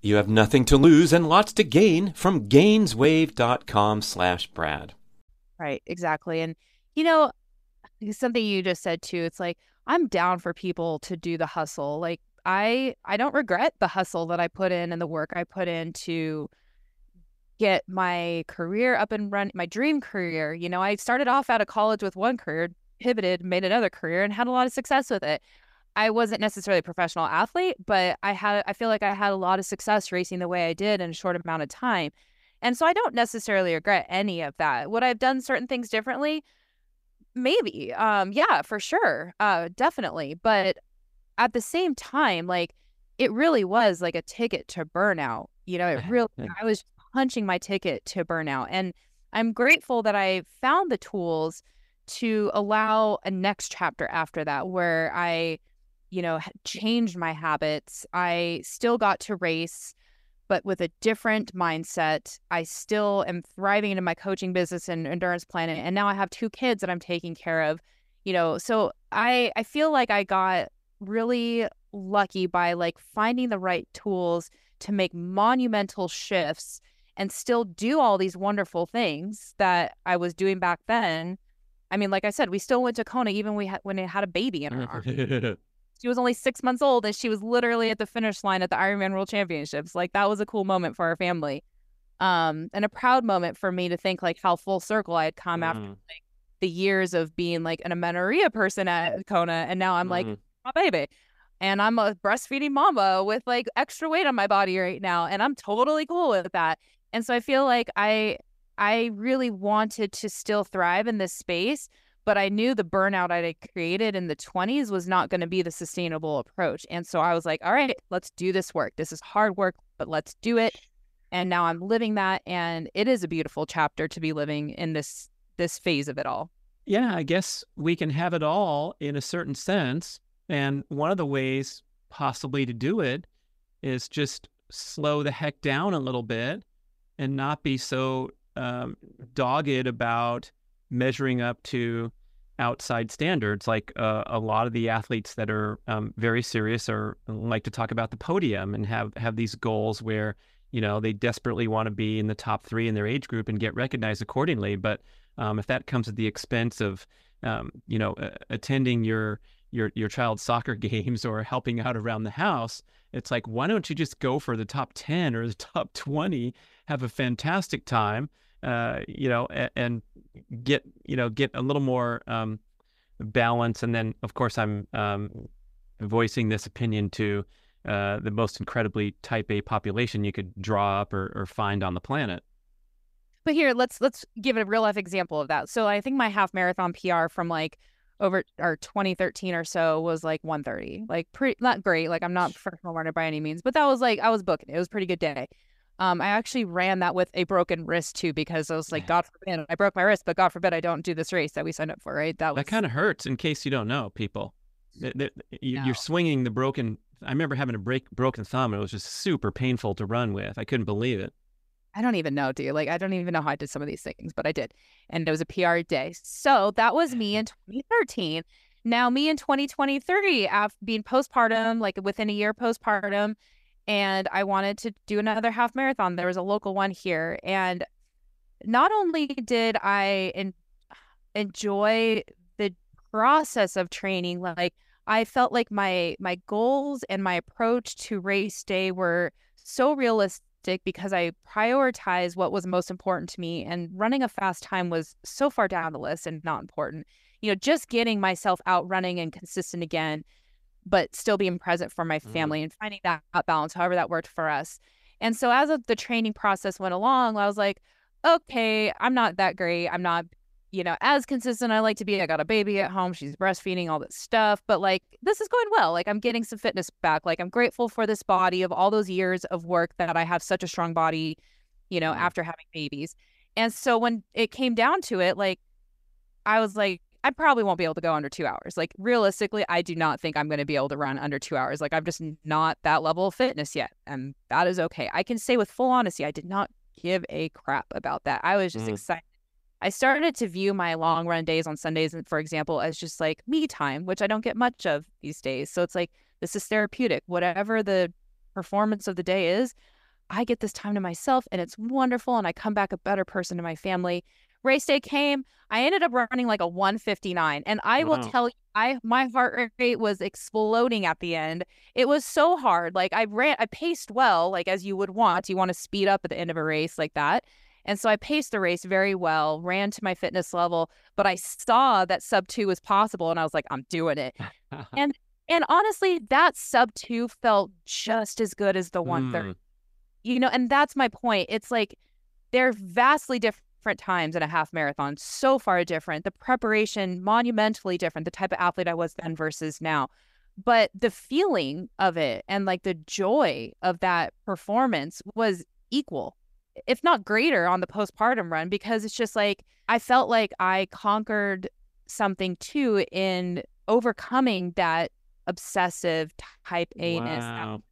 You have nothing to lose and lots to gain from gainswave.com slash Brad. Right, exactly. And, you know, something you just said too, it's like, I'm down for people to do the hustle. Like, I I don't regret the hustle that I put in and the work I put in to get my career up and run my dream career. You know, I started off out of college with one career, pivoted, made another career and had a lot of success with it. I wasn't necessarily a professional athlete, but I had I feel like I had a lot of success racing the way I did in a short amount of time. And so I don't necessarily regret any of that. Would I have done certain things differently? Maybe. Um yeah, for sure. Uh definitely. But at the same time, like it really was like a ticket to burnout. You know, it really I was punching my ticket to burnout. And I'm grateful that I found the tools to allow a next chapter after that where I you know, changed my habits. I still got to race, but with a different mindset. I still am thriving in my coaching business and Endurance Planet. And now I have two kids that I'm taking care of, you know. So I I feel like I got really lucky by like finding the right tools to make monumental shifts and still do all these wonderful things that I was doing back then I mean, like I said, we still went to Kona even we had, when it had a baby in our arms. she was only six months old and she was literally at the finish line at the Ironman World Championships. Like that was a cool moment for our family. Um, and a proud moment for me to think like how full circle I had come mm-hmm. after like the years of being like an amenorrhea person at Kona. And now I'm mm-hmm. like, my baby. And I'm a breastfeeding mama with like extra weight on my body right now. And I'm totally cool with that. And so I feel like I I really wanted to still thrive in this space, but I knew the burnout I had created in the 20s was not going to be the sustainable approach. And so I was like, all right, let's do this work. This is hard work, but let's do it. And now I'm living that and it is a beautiful chapter to be living in this this phase of it all. Yeah, I guess we can have it all in a certain sense. And one of the ways possibly to do it is just slow the heck down a little bit and not be so um, dogged about measuring up to outside standards. Like uh, a lot of the athletes that are um, very serious or like to talk about the podium and have have these goals where you know they desperately want to be in the top three in their age group and get recognized accordingly. But um, if that comes at the expense of um, you know uh, attending your your your child's soccer games or helping out around the house, it's like why don't you just go for the top ten or the top twenty, have a fantastic time uh, you know, and, and, get you know get a little more um, balance. And then, of course, I'm um, voicing this opinion to uh, the most incredibly Type A population you could draw up or, or find on the planet. But here, let's let's give it a real life example of that. So I think my half marathon PR from like over or 2013 or so was like 130 like pretty not great like i'm not professional runner by any means but that was like i was booking it was a pretty good day um, I actually ran that with a broken wrist too because I was like, God forbid, I broke my wrist, but God forbid I don't do this race that we signed up for, right? That was... that kind of hurts. In case you don't know, people, you, are swinging the broken. I remember having a break broken thumb, and it was just super painful to run with. I couldn't believe it. I don't even know, dude. Like, I don't even know how I did some of these things, but I did, and it was a PR day. So that was me in 2013. Now, me in 2023, after being postpartum, like within a year postpartum, and I wanted to do another half marathon. There was a local one here, and not only did I en- enjoy the process of training, like I felt like my my goals and my approach to race day were so realistic because I prioritized what was most important to me, and running a fast time was so far down the list and not important. You know, just getting myself out running and consistent again but still being present for my mm-hmm. family mm. and finding that balance, however that worked for us. And so as the training process went along, I was like, okay, I'm not that great. I'm not, you know, as consistent I like to be. I got a baby at home. She's breastfeeding, all this stuff. But like, this is going well. Like, I'm getting some fitness back. Like, I'm grateful for this body of all those years of work that I have such a strong body, you know, mm. after having babies. And so when it came down to it, like, I was like, I probably won't be able to go under two hours. Like realistically, I do not think I'm going to be able to run under two hours. Like I'm just not that level of fitness yet. And that is okay. I can say with full honesty, I did not give a crap about that. I was just mm. excited. I started to view my long run days on Sundays, for example, as just like me time, which I don't get much of these days. So it's like, this is therapeutic. Whatever the performance of the day is, I get this time to myself and it's wonderful. And I come back a better person to my family race day came, I ended up running like a 159. And I wow. will tell you, I my heart rate was exploding at the end. It was so hard. Like I ran, I paced well, like as you would want. You want to speed up at the end of a race like that. And so I paced the race very well, ran to my fitness level, but I saw that sub two was possible and I was like, I'm doing it. and and honestly, that sub two felt just as good as the 130. Mm. You know, and that's my point. It's like they're vastly different different times in a half marathon, so far different. The preparation, monumentally different, the type of athlete I was then versus now. But the feeling of it and like the joy of that performance was equal, if not greater, on the postpartum run because it's just like I felt like I conquered something too in overcoming that obsessive type A ness wow.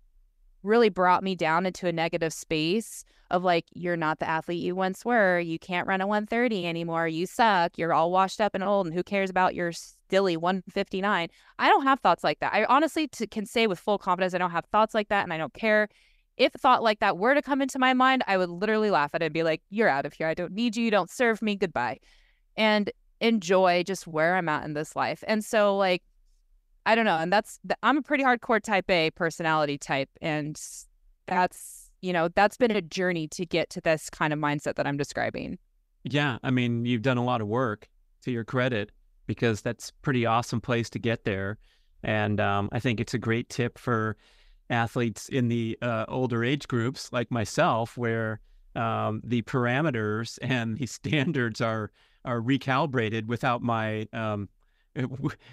Really brought me down into a negative space of like you're not the athlete you once were. You can't run a 130 anymore. You suck. You're all washed up and old and who cares about your silly 159 i don't have thoughts like that. I honestly t- can say with full confidence i don't have thoughts like that and i don't care. If a thought like that were to come into my mind i would literally laugh at it and be like you're out of here. I don't need you. You don't serve me. Goodbye. And enjoy just where I'm at in this life. And so like I don't know, and that's I'm a pretty hardcore type A personality type and that's, you know, that's been a journey to get to this kind of mindset that I'm describing. Yeah, I mean, you've done a lot of work to your credit because that's pretty awesome place to get there. And um, I think it's a great tip for athletes in the uh, older age groups like myself, where um, the parameters and the standards are are recalibrated without my um,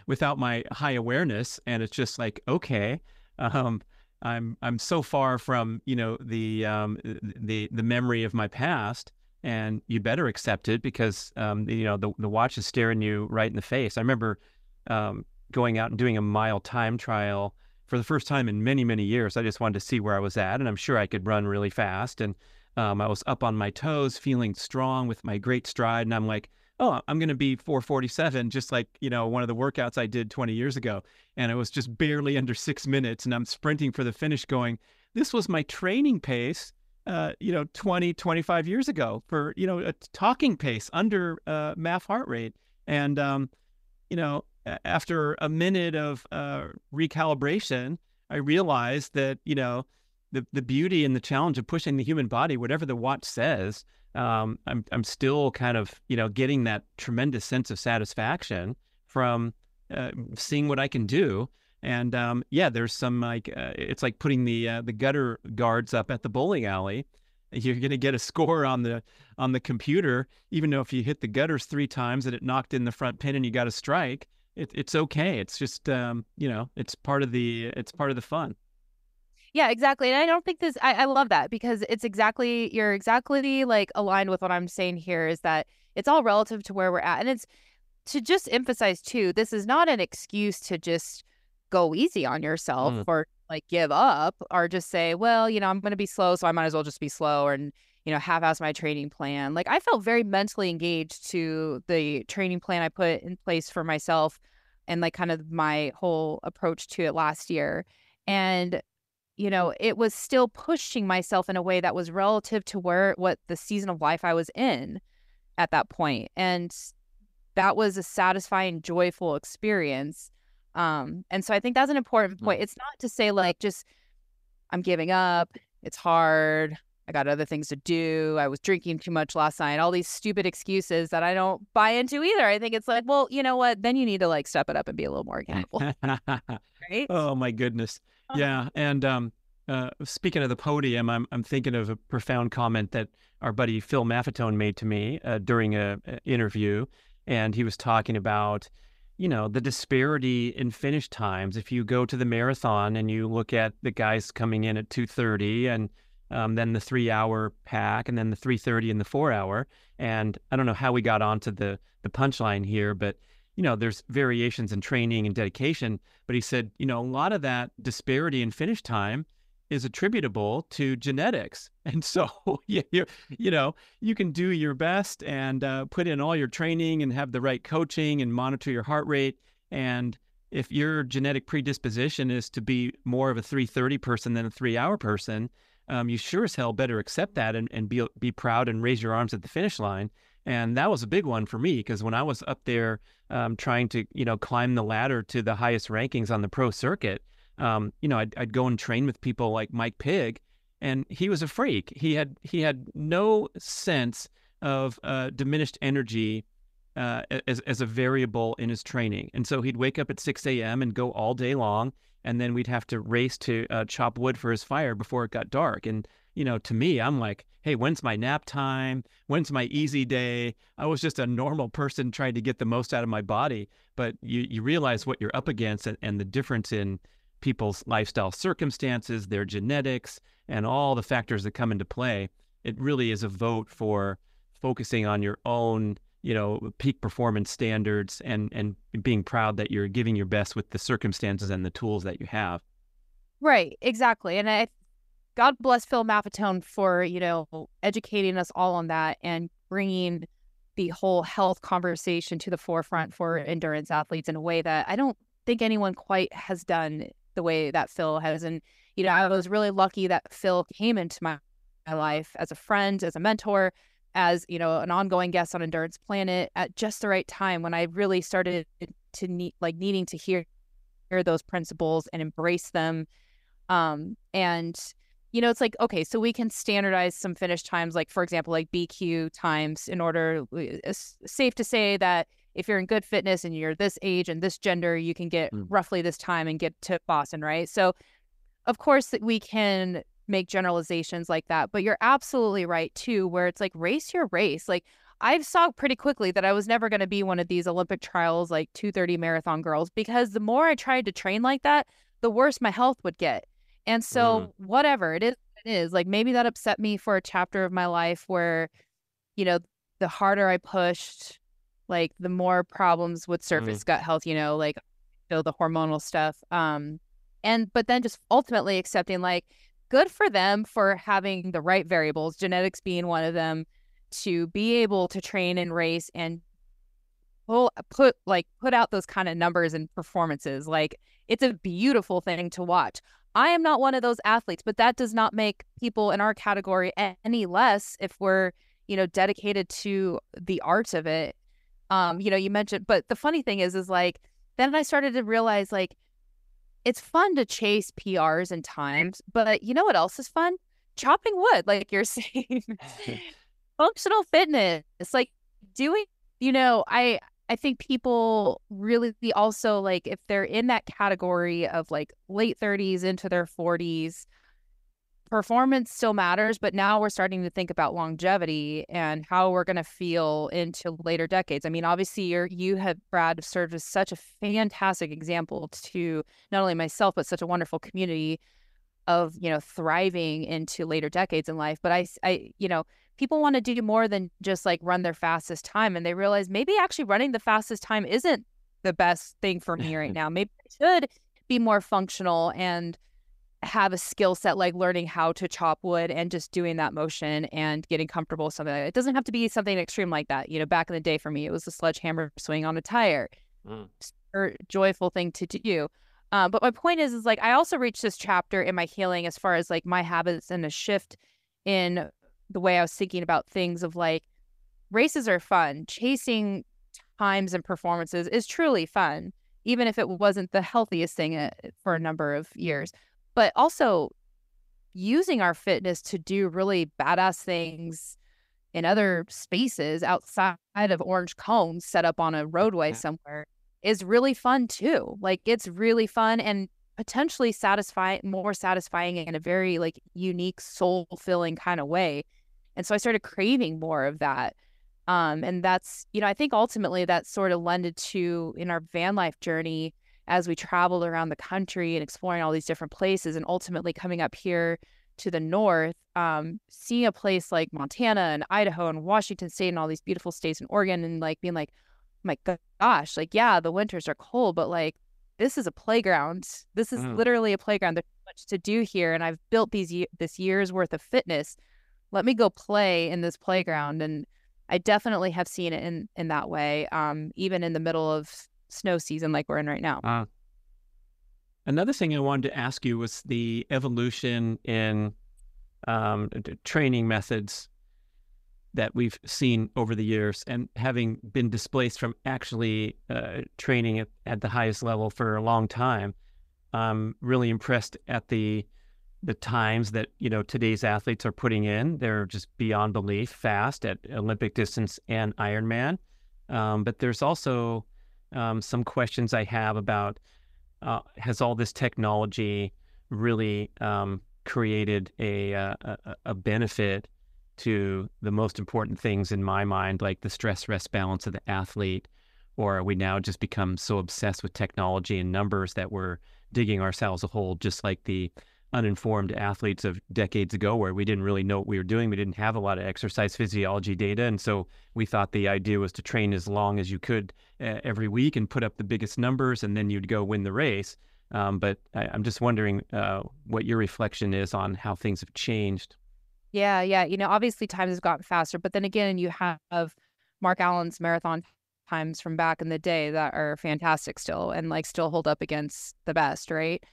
without my high awareness, and it's just like okay, um, I'm I'm so far from you know the um, the the memory of my past, and you better accept it because um, you know the the watch is staring you right in the face. I remember um, going out and doing a mile time trial for the first time in many many years. I just wanted to see where I was at, and I'm sure I could run really fast, and um, I was up on my toes, feeling strong with my great stride, and I'm like, oh, I'm going to be 447, just like, you know, one of the workouts I did 20 years ago. And it was just barely under six minutes. And I'm sprinting for the finish going, this was my training pace, uh, you know, 20, 25 years ago for, you know, a talking pace under uh, MAF heart rate. And, um, you know, after a minute of uh, recalibration, I realized that, you know, the, the beauty and the challenge of pushing the human body, whatever the watch says, um, I'm I'm still kind of you know getting that tremendous sense of satisfaction from uh, seeing what I can do. And um, yeah, there's some like uh, it's like putting the uh, the gutter guards up at the bowling alley. You're to get a score on the on the computer, even though if you hit the gutters three times and it knocked in the front pin and you got a strike, it, it's okay. It's just um, you know it's part of the it's part of the fun. Yeah, exactly. And I don't think this, I, I love that because it's exactly, you're exactly like aligned with what I'm saying here is that it's all relative to where we're at. And it's to just emphasize too, this is not an excuse to just go easy on yourself mm. or like give up or just say, well, you know, I'm going to be slow, so I might as well just be slow and, you know, half ass my training plan. Like I felt very mentally engaged to the training plan I put in place for myself and like kind of my whole approach to it last year. And you know, it was still pushing myself in a way that was relative to where what the season of life I was in at that point. And that was a satisfying, joyful experience. Um, and so I think that's an important point. Mm. It's not to say like just I'm giving up, it's hard, I got other things to do, I was drinking too much last night, all these stupid excuses that I don't buy into either. I think it's like, well, you know what? Then you need to like step it up and be a little more accountable. right? Oh my goodness. Yeah, and um, uh, speaking of the podium, I'm I'm thinking of a profound comment that our buddy Phil Maffetone made to me uh, during a, a, interview, and he was talking about, you know, the disparity in finish times. If you go to the marathon and you look at the guys coming in at two thirty, and um, then the three hour pack, and then the three thirty and the four hour, and I don't know how we got onto the the punchline here, but you know, there's variations in training and dedication. But he said, you know, a lot of that disparity in finish time is attributable to genetics. And so, you, you know, you can do your best and uh, put in all your training and have the right coaching and monitor your heart rate. And if your genetic predisposition is to be more of a 330 person than a three hour person, um, you sure as hell better accept that and, and be, be proud and raise your arms at the finish line and that was a big one for me because when I was up there um, trying to, you know, climb the ladder to the highest rankings on the pro circuit, um, you know, I'd, I'd go and train with people like Mike Pigg, and he was a freak. He had he had no sense of uh, diminished energy uh, as as a variable in his training, and so he'd wake up at 6 a.m. and go all day long, and then we'd have to race to uh, chop wood for his fire before it got dark, and you know, to me, I'm like, hey, when's my nap time? When's my easy day? I was just a normal person trying to get the most out of my body. But you, you realize what you're up against and, and the difference in people's lifestyle circumstances, their genetics, and all the factors that come into play. It really is a vote for focusing on your own, you know, peak performance standards and and being proud that you're giving your best with the circumstances and the tools that you have. Right, exactly. And I God bless Phil Maffetone for, you know, educating us all on that and bringing the whole health conversation to the forefront for endurance athletes in a way that I don't think anyone quite has done the way that Phil has. And, you know, I was really lucky that Phil came into my, my life as a friend, as a mentor, as you know an ongoing guest on Endurance Planet at just the right time when I really started to need like needing to hear hear those principles and embrace them. Um, and you know, it's like okay, so we can standardize some finish times, like for example, like BQ times, in order. It's safe to say that if you're in good fitness and you're this age and this gender, you can get mm. roughly this time and get to Boston, right? So, of course, we can make generalizations like that. But you're absolutely right too, where it's like race your race. Like I saw pretty quickly that I was never going to be one of these Olympic trials like 230 marathon girls because the more I tried to train like that, the worse my health would get. And so mm. whatever it is, it is. Like maybe that upset me for a chapter of my life where, you know, the harder I pushed, like the more problems with surface mm. gut health, you know, like you know, the hormonal stuff. Um and but then just ultimately accepting like good for them for having the right variables, genetics being one of them, to be able to train and race and pull put like put out those kind of numbers and performances. Like it's a beautiful thing to watch. I am not one of those athletes, but that does not make people in our category any less if we're, you know, dedicated to the art of it. Um, you know, you mentioned, but the funny thing is, is like, then I started to realize like it's fun to chase PRs and times, but you know what else is fun? Chopping wood, like you're saying. Functional fitness. It's like doing, you know, I I think people really also like if they're in that category of like late 30s into their 40s, performance still matters, but now we're starting to think about longevity and how we're going to feel into later decades. I mean, obviously, you you have Brad served as such a fantastic example to not only myself but such a wonderful community of you know thriving into later decades in life. But I, I, you know, people want to do more than just like run their fastest time, and they realize maybe actually running the fastest time isn't the best thing for me right now. Maybe I should be more functional and have a skill set like learning how to chop wood and just doing that motion and getting comfortable with something like that. It doesn't have to be something extreme like that. You know, back in the day for me, it was a sledgehammer swing on a tire. Mm. Joyful thing to do. Uh, but my point is, is like I also reached this chapter in my healing as far as like my habits and a shift in the way I was thinking about things of like races are fun. Chasing times and performances is truly fun, even if it wasn't the healthiest thing uh, for a number of years but also using our fitness to do really badass things in other spaces outside of orange cones set up on a roadway somewhere is really fun too. Like it's really fun and potentially satisfying, more satisfying in a very like unique, soul filling kind of way. And so I started craving more of that. Um, and that's, you know, I think ultimately that sort of lended to in our van life journey as we traveled around the country and exploring all these different places and ultimately coming up here to the north, um, seeing a place like Montana and Idaho and Washington State and all these beautiful states in Oregon and like being like, my gosh, like, yeah, the winters are cold, but like, this is a playground. This is mm. literally a playground. There's so much to do here. And I've built these this year's worth of fitness. Let me go play in this playground. And I definitely have seen it in in that way. Um, even in the middle of snow season like we're in right now. Uh, another thing I wanted to ask you was the evolution in um, training methods that we've seen over the years, and having been displaced from actually uh, training at, at the highest level for a long time, I'm really impressed at the the times that you know today's athletes are putting in. They're just beyond belief fast at Olympic distance and Ironman. Um, but there's also um, some questions I have about uh, has all this technology really um, created a, uh, a, a benefit to the most important things in my mind, like the stress rest balance of the athlete, or are we now just become so obsessed with technology and numbers that we're digging ourselves a hole, just like the uninformed athletes of decades ago where we didn't really know what we were doing. We didn't have a lot of exercise physiology data. And so we thought the idea was to train as long as you could uh, every week and put up the biggest numbers, and then you'd go win the race. Um, but I, am just wondering uh, what your reflection is on how things have changed. Yeah, yeah. You know, obviously times have gotten faster, but then again, you have Mark Allen's marathon times from back in the day that are fantastic still and like still hold up against the best, right?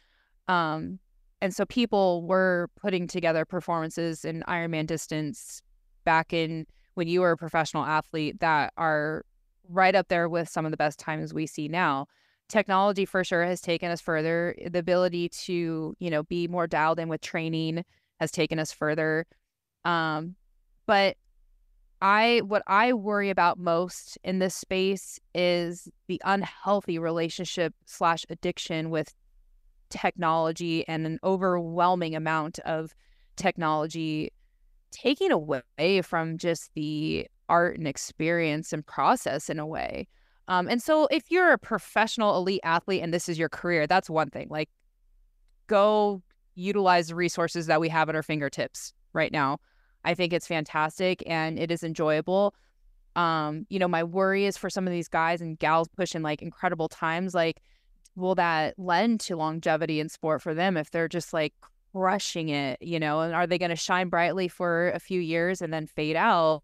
Um, and so people were putting together performances in Ironman distance back in when you were a professional athlete that are right up there with some of the best times we see now. Technology for sure has taken us further. The ability to, you know, be more dialed in with training has taken us further. Um, but I what I worry about most in this space is the unhealthy relationship slash addiction with technology and an overwhelming amount of technology taking away from just the art and experience and process in a way. Um, and so if you're a professional elite athlete and this is your career, that's one thing. Like go utilize the resources that we have at our fingertips right now. I think it's fantastic and it is enjoyable. Um, you know, my worry is for some of these guys and gals pushing like incredible times, like, will that lend to longevity in sport for them if they're just like crushing it, you know, and are they going to shine brightly for a few years and then fade out?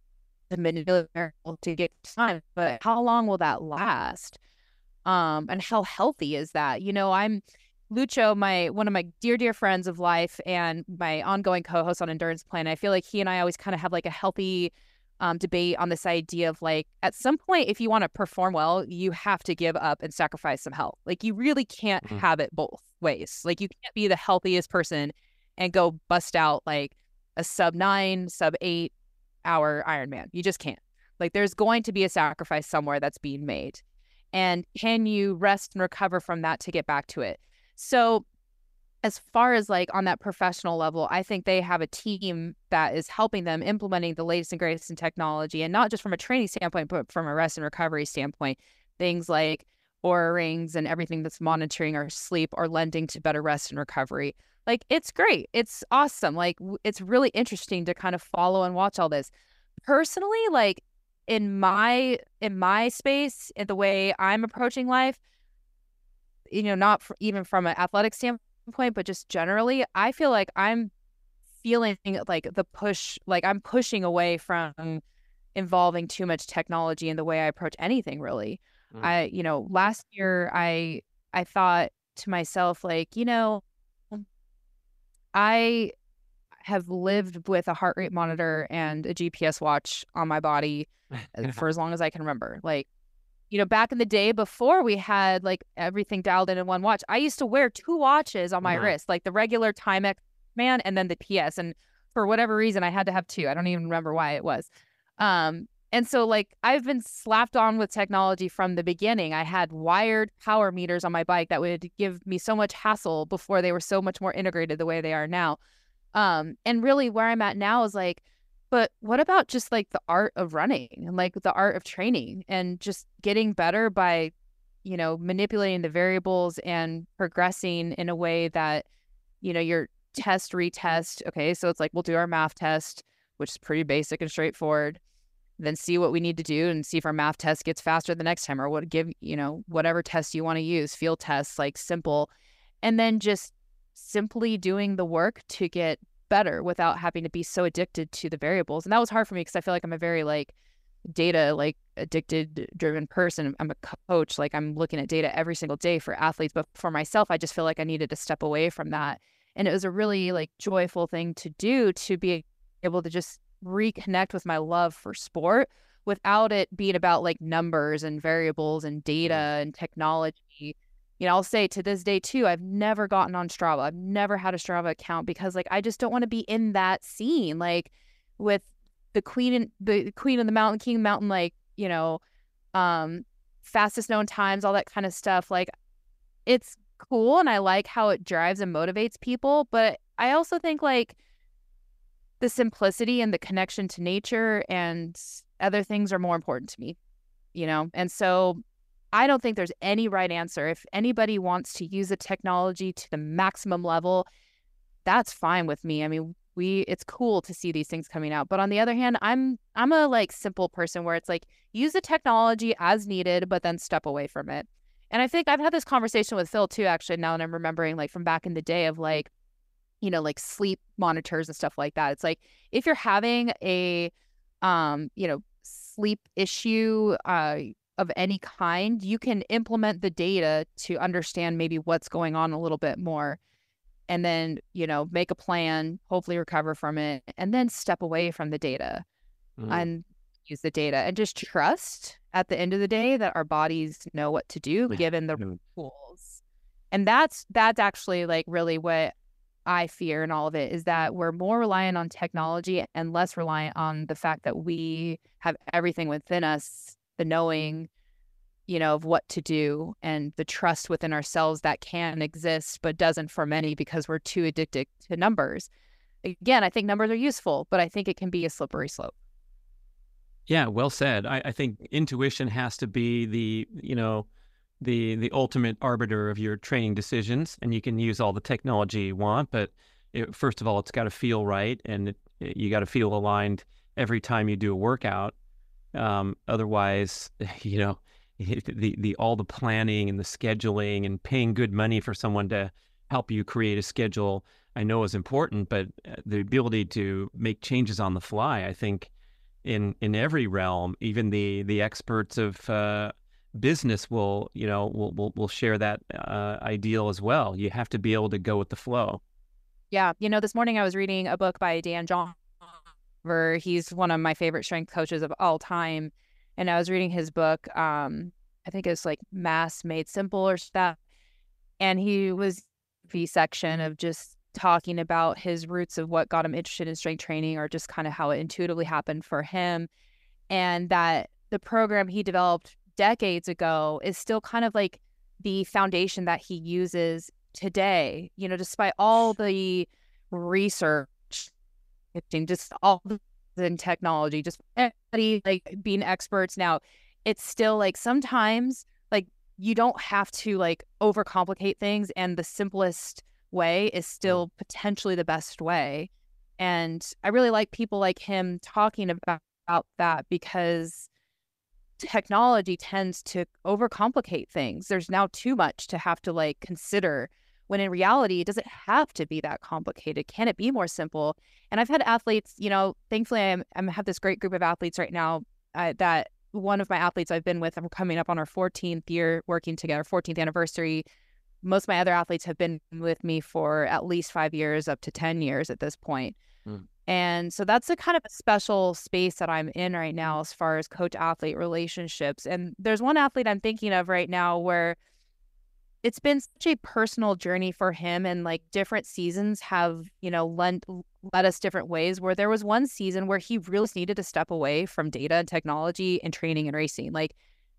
The minute to get time, but how long will that last? Um, and how healthy is that? You know, I'm Lucho, my one of my dear, dear friends of life and my ongoing co-host on Endurance Planet. I feel like he and I always kind of have like a healthy um, debate on this idea of like at some point, if you want to perform well, you have to give up and sacrifice some health. Like you really can't mm-hmm. have it both ways. Like you can't be the healthiest person and go bust out like a sub nine, sub eight hour Ironman. You just can't. Like there's going to be a sacrifice somewhere that's being made. And can you rest and recover from that to get back to it? So, as far as like on that professional level, I think they have a team that is helping them implementing the latest and greatest in technology, and not just from a training standpoint, but from a rest and recovery standpoint. Things like Oura rings and everything that's monitoring our sleep or lending to better rest and recovery. Like it's great. It's awesome. Like it's really interesting to kind of follow and watch all this. Personally, like in my in my space, in the way I'm approaching life, you know, not even from an athletic standpoint, but just generally, I feel like I'm feeling like the push, like I'm pushing away from involving too much technology in the way I approach anything really. Mm. I, you know, last year I I thought to myself like, you know, I have lived with a heart rate monitor and a GPS watch on my body uh, for as long as I can remember. Like you know, back in the day before we had like everything dialed in in one watch, I used to wear two watches on my uh-huh. wrist, like the regular Timex man and then the PS. And for whatever reason, I had to have two. I don't even remember why it was. Um, and so like I've been slapped on with technology from the beginning. I had wired power meters on my bike that would give me so much hassle before they were so much more integrated the way they are now. Um, and really where I'm at now is like but what about just like the art of running and like the art of training and just getting better by, you know, manipulating the variables and progressing in a way that, you know, your test, retest. Okay. So it's like we'll do our MAF test, which is pretty basic and straightforward. Then see what we need to do and see if our MAF test gets faster the next time or what give, you know, whatever test you want to use, field tests, like simple. And then just simply doing the work to get better without having to be so addicted to the variables. And that was hard for me because I feel like I'm a very like data like addicted driven person. I'm a coach, like I'm looking at data every single day for athletes, but for myself I just feel like I needed to step away from that. And it was a really like joyful thing to do to be able to just reconnect with my love for sport without it being about like numbers and variables and data and technology you know, I'll say to this day too, I've never gotten on Strava. I've never had a Strava account because like I just don't want to be in that scene, like with the queen and the queen of the mountain, king mountain, like, you know, um, fastest known times, all that kind of stuff. Like it's cool and I like how it drives and motivates people, but I also think like the simplicity and the connection to nature and other things are more important to me, you know? And so I don't think there's any right answer. If anybody wants to use a technology to the maximum level, that's fine with me. I mean, we it's cool to see these things coming out. But on the other hand, I'm I'm a like simple person where it's like use the technology as needed, but then step away from it. And I think I've had this conversation with Phil too, actually, now that I'm remembering like from back in the day of like, you know, like sleep monitors and stuff like that. It's like if you're having a um, you know, sleep issue, uh, of any kind, you can implement the data to understand maybe what's going on a little bit more and then, you know, make a plan, hopefully recover from it, and then step away from the data. Mm-hmm. And use the data and just trust at the end of the day that our bodies know what to do given the tools. And that's that's actually like really what I fear in all of it is that we're more reliant on technology and less reliant on the fact that we have everything within us, the mm-hmm. knowing, you know, of what to do and the trust within ourselves that can exist but doesn't for many because we're too addicted to numbers. Again, I think numbers are useful, but I think it can be a slippery slope. Yeah, well said. I, I think intuition has to be the, you know, the the ultimate arbiter of your training decisions, and you can use all the technology you want, but it, first of all, it's got to feel right, and it, it, you got to feel aligned every time you do a workout. Um, otherwise, you know, the the all the planning and the scheduling and paying good money for someone to help you create a schedule, I know is important, but uh, the ability to make changes on the fly, I think, in in every realm, even the the experts of uh, business will you know will will, will share that uh, ideal as well. You have to be able to go with the flow. Yeah, you know, this morning I was reading a book by Dan John. He's one of my favorite strength coaches of all time, and I was reading his book. Um, I think it's like Mass Made Simple or stuff, and he was V section of just talking about his roots of what got him interested in strength training, or just kind of how it intuitively happened for him, and that the program he developed decades ago is still kind of like the foundation that he uses today, you know, despite all the research, just all the technology, just everybody like being experts now, it's still like sometimes like you don't have to like overcomplicate things and the simplest way is still potentially the best way. And I really like people like him talking about, about that because technology tends to overcomplicate things. There's now too much to have to like consider when in reality, does it have to be that complicated? Can it be more simple? And I've had athletes, you know, thankfully I'm, I have this great group of athletes right now uh, that one of my athletes I've been with, I'm coming up on our 14th year working together, 14th anniversary. Most of my other athletes have been with me for at least five years, up to 10 years at this point. Mm. And so that's a kind of a special space that I'm in right now as far as coach athlete relationships. And there's one athlete I'm thinking of right now where it's been such a personal journey for him and like different seasons have, you know, lent led us different ways where there was one season where he really needed to step away from data and technology and training and racing. Like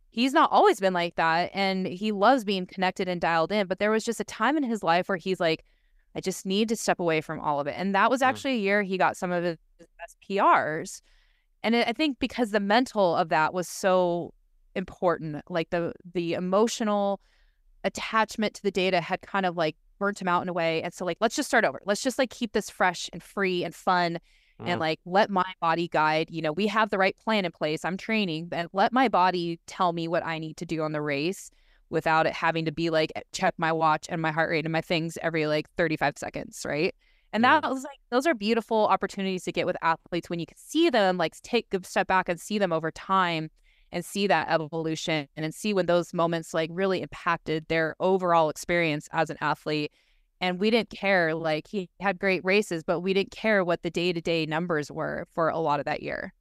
he's not always been like that and he loves being connected and dialed in, but there was just a time in his life where he's like I just need to step away from all of it. And that was mm. actually a year he got some of his best PRs. And it, I think because the mental of that was so important, like the the emotional attachment to the data had kind of like burnt him out in a way. And so like let's just start over. Let's just like keep this fresh and free and fun mm. and like let my body guide. You know, we have the right plan in place. I'm training, but let my body tell me what I need to do on the race without it having to be like check my watch and my heart rate and my things every like 35 seconds, right? And that yeah. was like those are beautiful opportunities to get with athletes when you can see them like take a step back and see them over time and see that evolution and see when those moments like really impacted their overall experience as an athlete. And we didn't care, like he had great races, but we didn't care what the day to day numbers were for a lot of that year.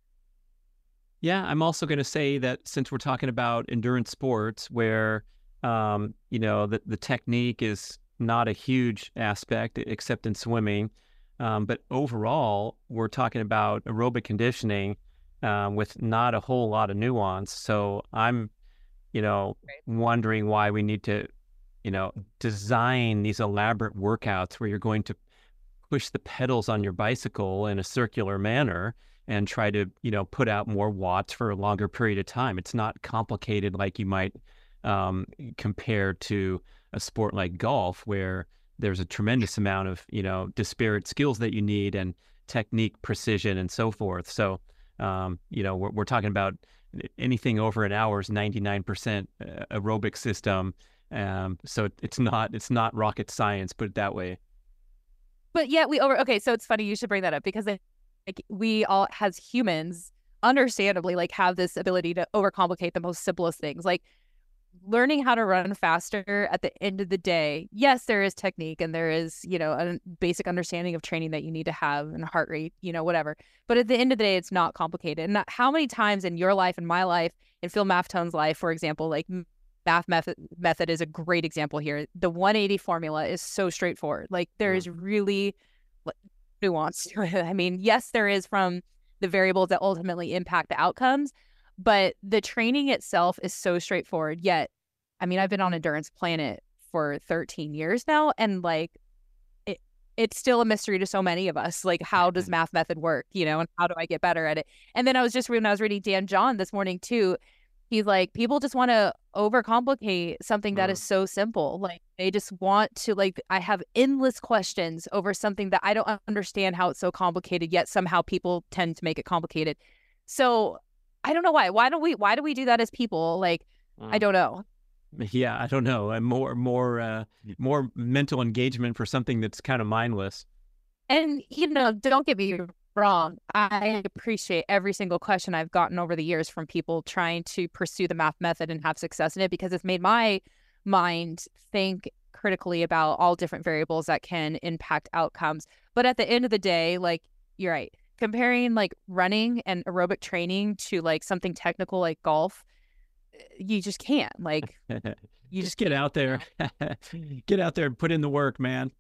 Yeah, I'm also going to say that since we're talking about endurance sports where um, you know, the, the technique is not a huge aspect except in swimming. Um, but overall, we're talking about aerobic conditioning um, with not a whole lot of nuance. So I'm, you know, right. wondering why we need to, you know, design these elaborate workouts where you're going to push the pedals on your bicycle in a circular manner and try to, you know, put out more watts for a longer period of time. It's not complicated like you might um, compared to a sport like golf, where there's a tremendous amount of you know disparate skills that you need and technique, precision, and so forth. So um, you know we're, we're talking about anything over an hour's 99% uh, aerobic system. Um, so it's not it's not rocket science, put it that way. But yet we over okay. So it's funny you should bring that up because like we all as humans understandably like have this ability to overcomplicate the most simplest things like learning how to run faster at the end of the day, yes, there is technique and there is, you know, a basic understanding of training that you need to have and heart rate, you know, whatever. But at the end of the day, it's not complicated. And how many times in your life, in my life, in Phil Maffetone's life, for example, like MAF method method is a great example here. The 180 formula is so straightforward. Like there is mm-hmm. really nuance to it. I mean, yes, there is from the variables that ultimately impact the outcomes, but the training itself is so straightforward. Yet, I mean, I've been on Endurance Planet for 13 years now, and like it, it's still a mystery to so many of us. Like, how does MAF method work? You know, and how do I get better at it? And then I was just when I was reading Dan John this morning too. He's like, people just want to overcomplicate something that is mm. so simple. Like they just want to like I have endless questions over something that I don't understand how it's so complicated, yet somehow people tend to make it complicated. So I don't know why. Why don't we? Why do we do that as people? Like, mm. I don't know. Yeah, I don't know. And more, more, uh, more mental engagement for something that's kind of mindless. And you know, don't get me wrong. I appreciate every single question I've gotten over the years from people trying to pursue the MAF method and have success in it because it's made my mind think critically about all different variables that can impact outcomes. But at the end of the day, like you're right comparing like running and aerobic training to like something technical like golf eh, you just can't like you just get out there get out there and put in the work man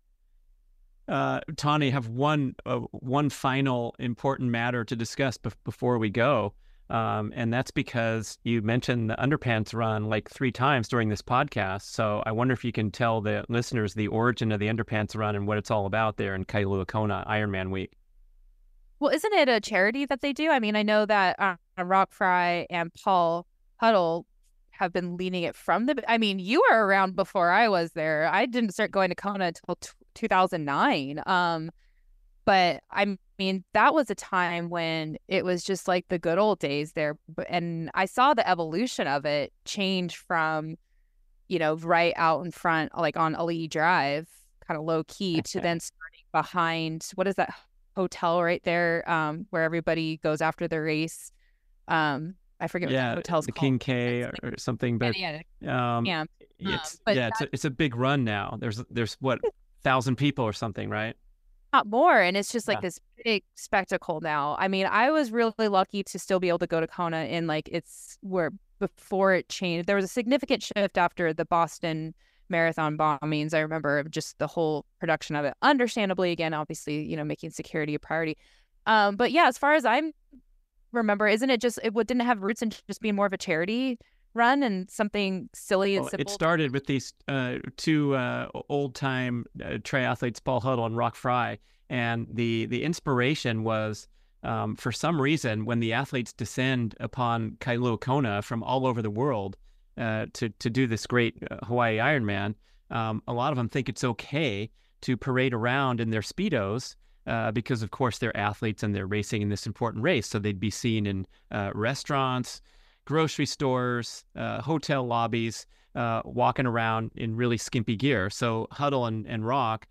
uh Tawnee have one uh, one final important matter to discuss be- before we go um, and that's because you mentioned the underpants run like three times during this podcast. So I wonder if you can tell the listeners the origin of the underpants run and what it's all about there in Kailua Kona Ironman Week. Well, isn't it a charity that they do? I mean, I know that uh, Roch Frey and Paul Huddle have been leading it from the. I mean, you were around before I was there. I didn't start going to Kona until t- 2009. Um, but I mean, that was a time when it was just like the good old days there. And I saw the evolution of it change from, you know, right out in front, like on Ali'i Drive, kind of low key, to then starting behind what is that hotel right there um, where everybody goes after the race. Um, I forget yeah, what the hotel's called. the called. King K or, or, something, but yeah, yeah, um, it's yeah, it's a, it's a big run now. There's there's what thousand people or something, right? Not more, and it's just like this big spectacle now. I mean, I was really lucky to still be able to go to Kona in like it's where before it changed. There was a significant shift after the Boston marathon bombings. I remember just the whole production of it. Understandably, again, obviously, you know, making security a priority. Um, but yeah, as far as I'm remember, isn't it just it didn't have roots in just being more of a charity run and something silly and well, simple? It started with these uh, two uh, old time uh, triathletes, Paul Huddle and Roch Frey, and the the inspiration was. Um, for some reason, when the athletes descend upon Kailua Kona from all over the world, uh, to to do this great uh, Hawaii Ironman, um, a lot of them think it's okay to parade around in their speedos uh, because, of course, they're athletes and they're racing in this important race. So they'd be seen in uh, restaurants, grocery stores, uh, hotel lobbies, uh, walking around in really skimpy gear. So Huddle and, and Roch.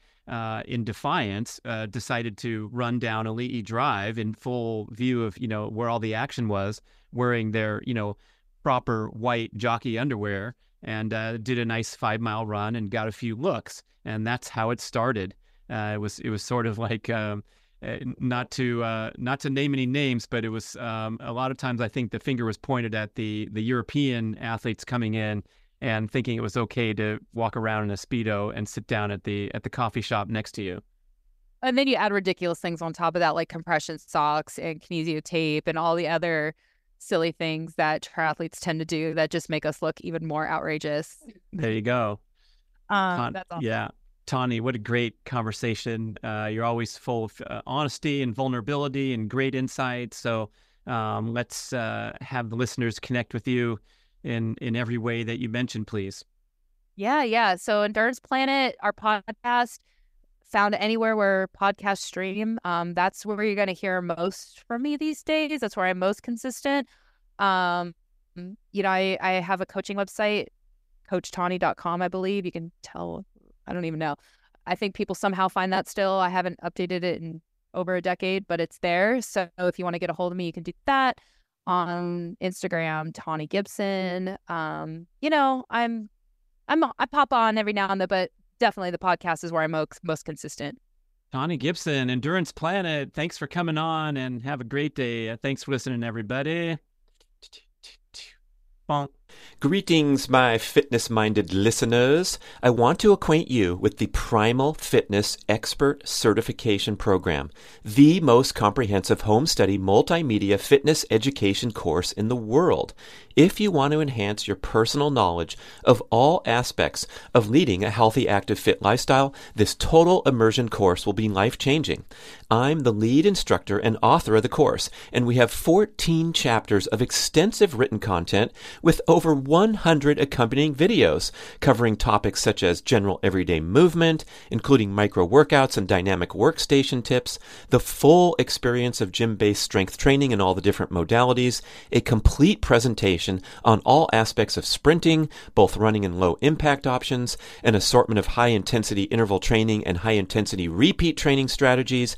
in defiance, decided to run down Ali'i Drive in full view of you know where all the action was, wearing their you know proper white jockey underwear and uh, did a nice five mile run and got a few looks. And that's how it started. Uh, it was it was sort of like um, uh, not to uh, not to name any names, but it was um, a lot of times I think the finger was pointed at the the European athletes coming in and thinking it was okay to walk around in a speedo and sit down at the at the coffee shop next to you. And then you add ridiculous things on top of that, like compression socks and kinesio tape and all the other silly things that triathletes tend to do that just make us look even more outrageous. There you go. Um, that's awesome. Yeah. Tawnee, what a great conversation. Uh, you're always full of uh, honesty and vulnerability and great insight. So um, let's uh, have the listeners connect with you in, in every way that you mentioned, please. Yeah, yeah. So Endurance Planet, our podcast, found anywhere where podcasts stream. Um, that's where you're going to hear most from me these days. That's where I'm most consistent. Um, you know, I, I have a coaching website, coachtawny.com, I believe. You can tell, I don't even know. I think people somehow find that still. I haven't updated it in over a decade, but it's there. So if you want to get a hold of me, you can do that. on Instagram, Tawnee Gibson. Um, you know, I'm I'm I pop on every now and then, but definitely the podcast is where I'm most, most consistent. Tawnee Gibson, Endurance Planet. Thanks for coming on and have a great day. Thanks for listening, everybody. Bonk. Greetings, my fitness minded listeners. I want to acquaint you with the Primal Fitness Expert Certification Program, the most comprehensive home study multimedia fitness education course in the world. If you want to enhance your personal knowledge of all aspects of leading a healthy, active, fit lifestyle, this total immersion course will be life changing. I'm the lead instructor and author of the course, and we have 14 chapters of extensive written content with over 100 accompanying videos covering topics such as general everyday movement, including micro workouts and dynamic workstation tips, the full experience of gym based strength training in all the different modalities, a complete presentation on all aspects of sprinting, both running and low impact options, an assortment of high intensity interval training and high intensity repeat training strategies,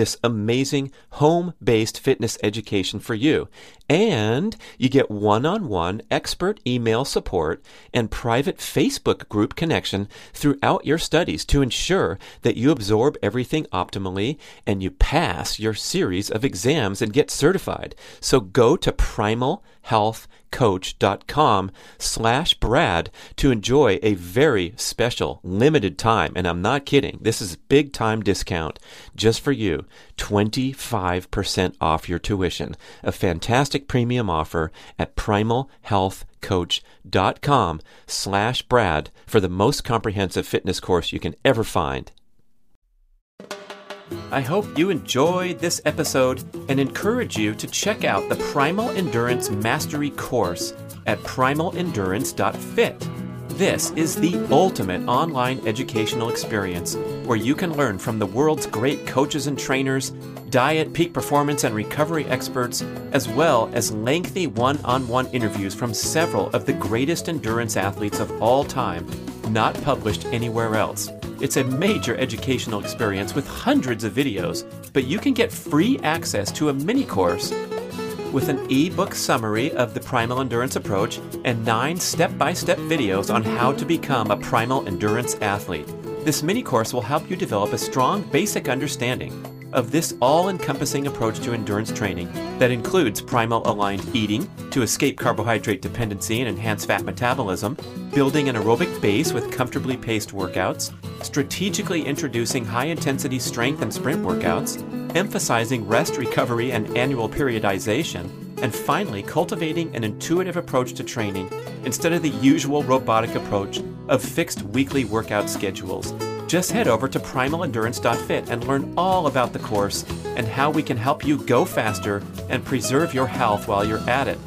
this amazing home based fitness education for you. And you get one on one expert email support and private Facebook group connection throughout your studies to ensure that you absorb everything optimally and you pass your series of exams and get certified. So go to primalhealthcoach.com slash Brad to enjoy a very special limited time. And I'm not kidding. This is big time discount just for you. 25% off your tuition. A fantastic premium offer at primalhealthcoach.com slash Brad for the most comprehensive fitness course you can ever find. I hope you enjoyed this episode and encourage you to check out the Primal Endurance Mastery course at primalendurance.fit. This is the ultimate online educational experience where you can learn from the world's great coaches and trainers, diet, peak performance, and recovery experts, as well as lengthy one on one interviews from several of the greatest endurance athletes of all time, not published anywhere else. It's a major educational experience with hundreds of videos, but you can get free access to a mini course with an ebook summary of the primal endurance approach and nine step by step videos on how to become a primal endurance athlete. This mini course will help you develop a strong basic understanding of this all encompassing approach to endurance training that includes primal aligned eating to escape carbohydrate dependency and enhance fat metabolism, building an aerobic base with comfortably paced workouts, strategically introducing high intensity strength and sprint workouts, emphasizing rest, recovery, and annual periodization, and finally, cultivating an intuitive approach to training instead of the usual robotic approach of fixed weekly workout schedules. Just head over to primalendurance.fit and learn all about the course and how we can help you go faster and preserve your health while you're at it.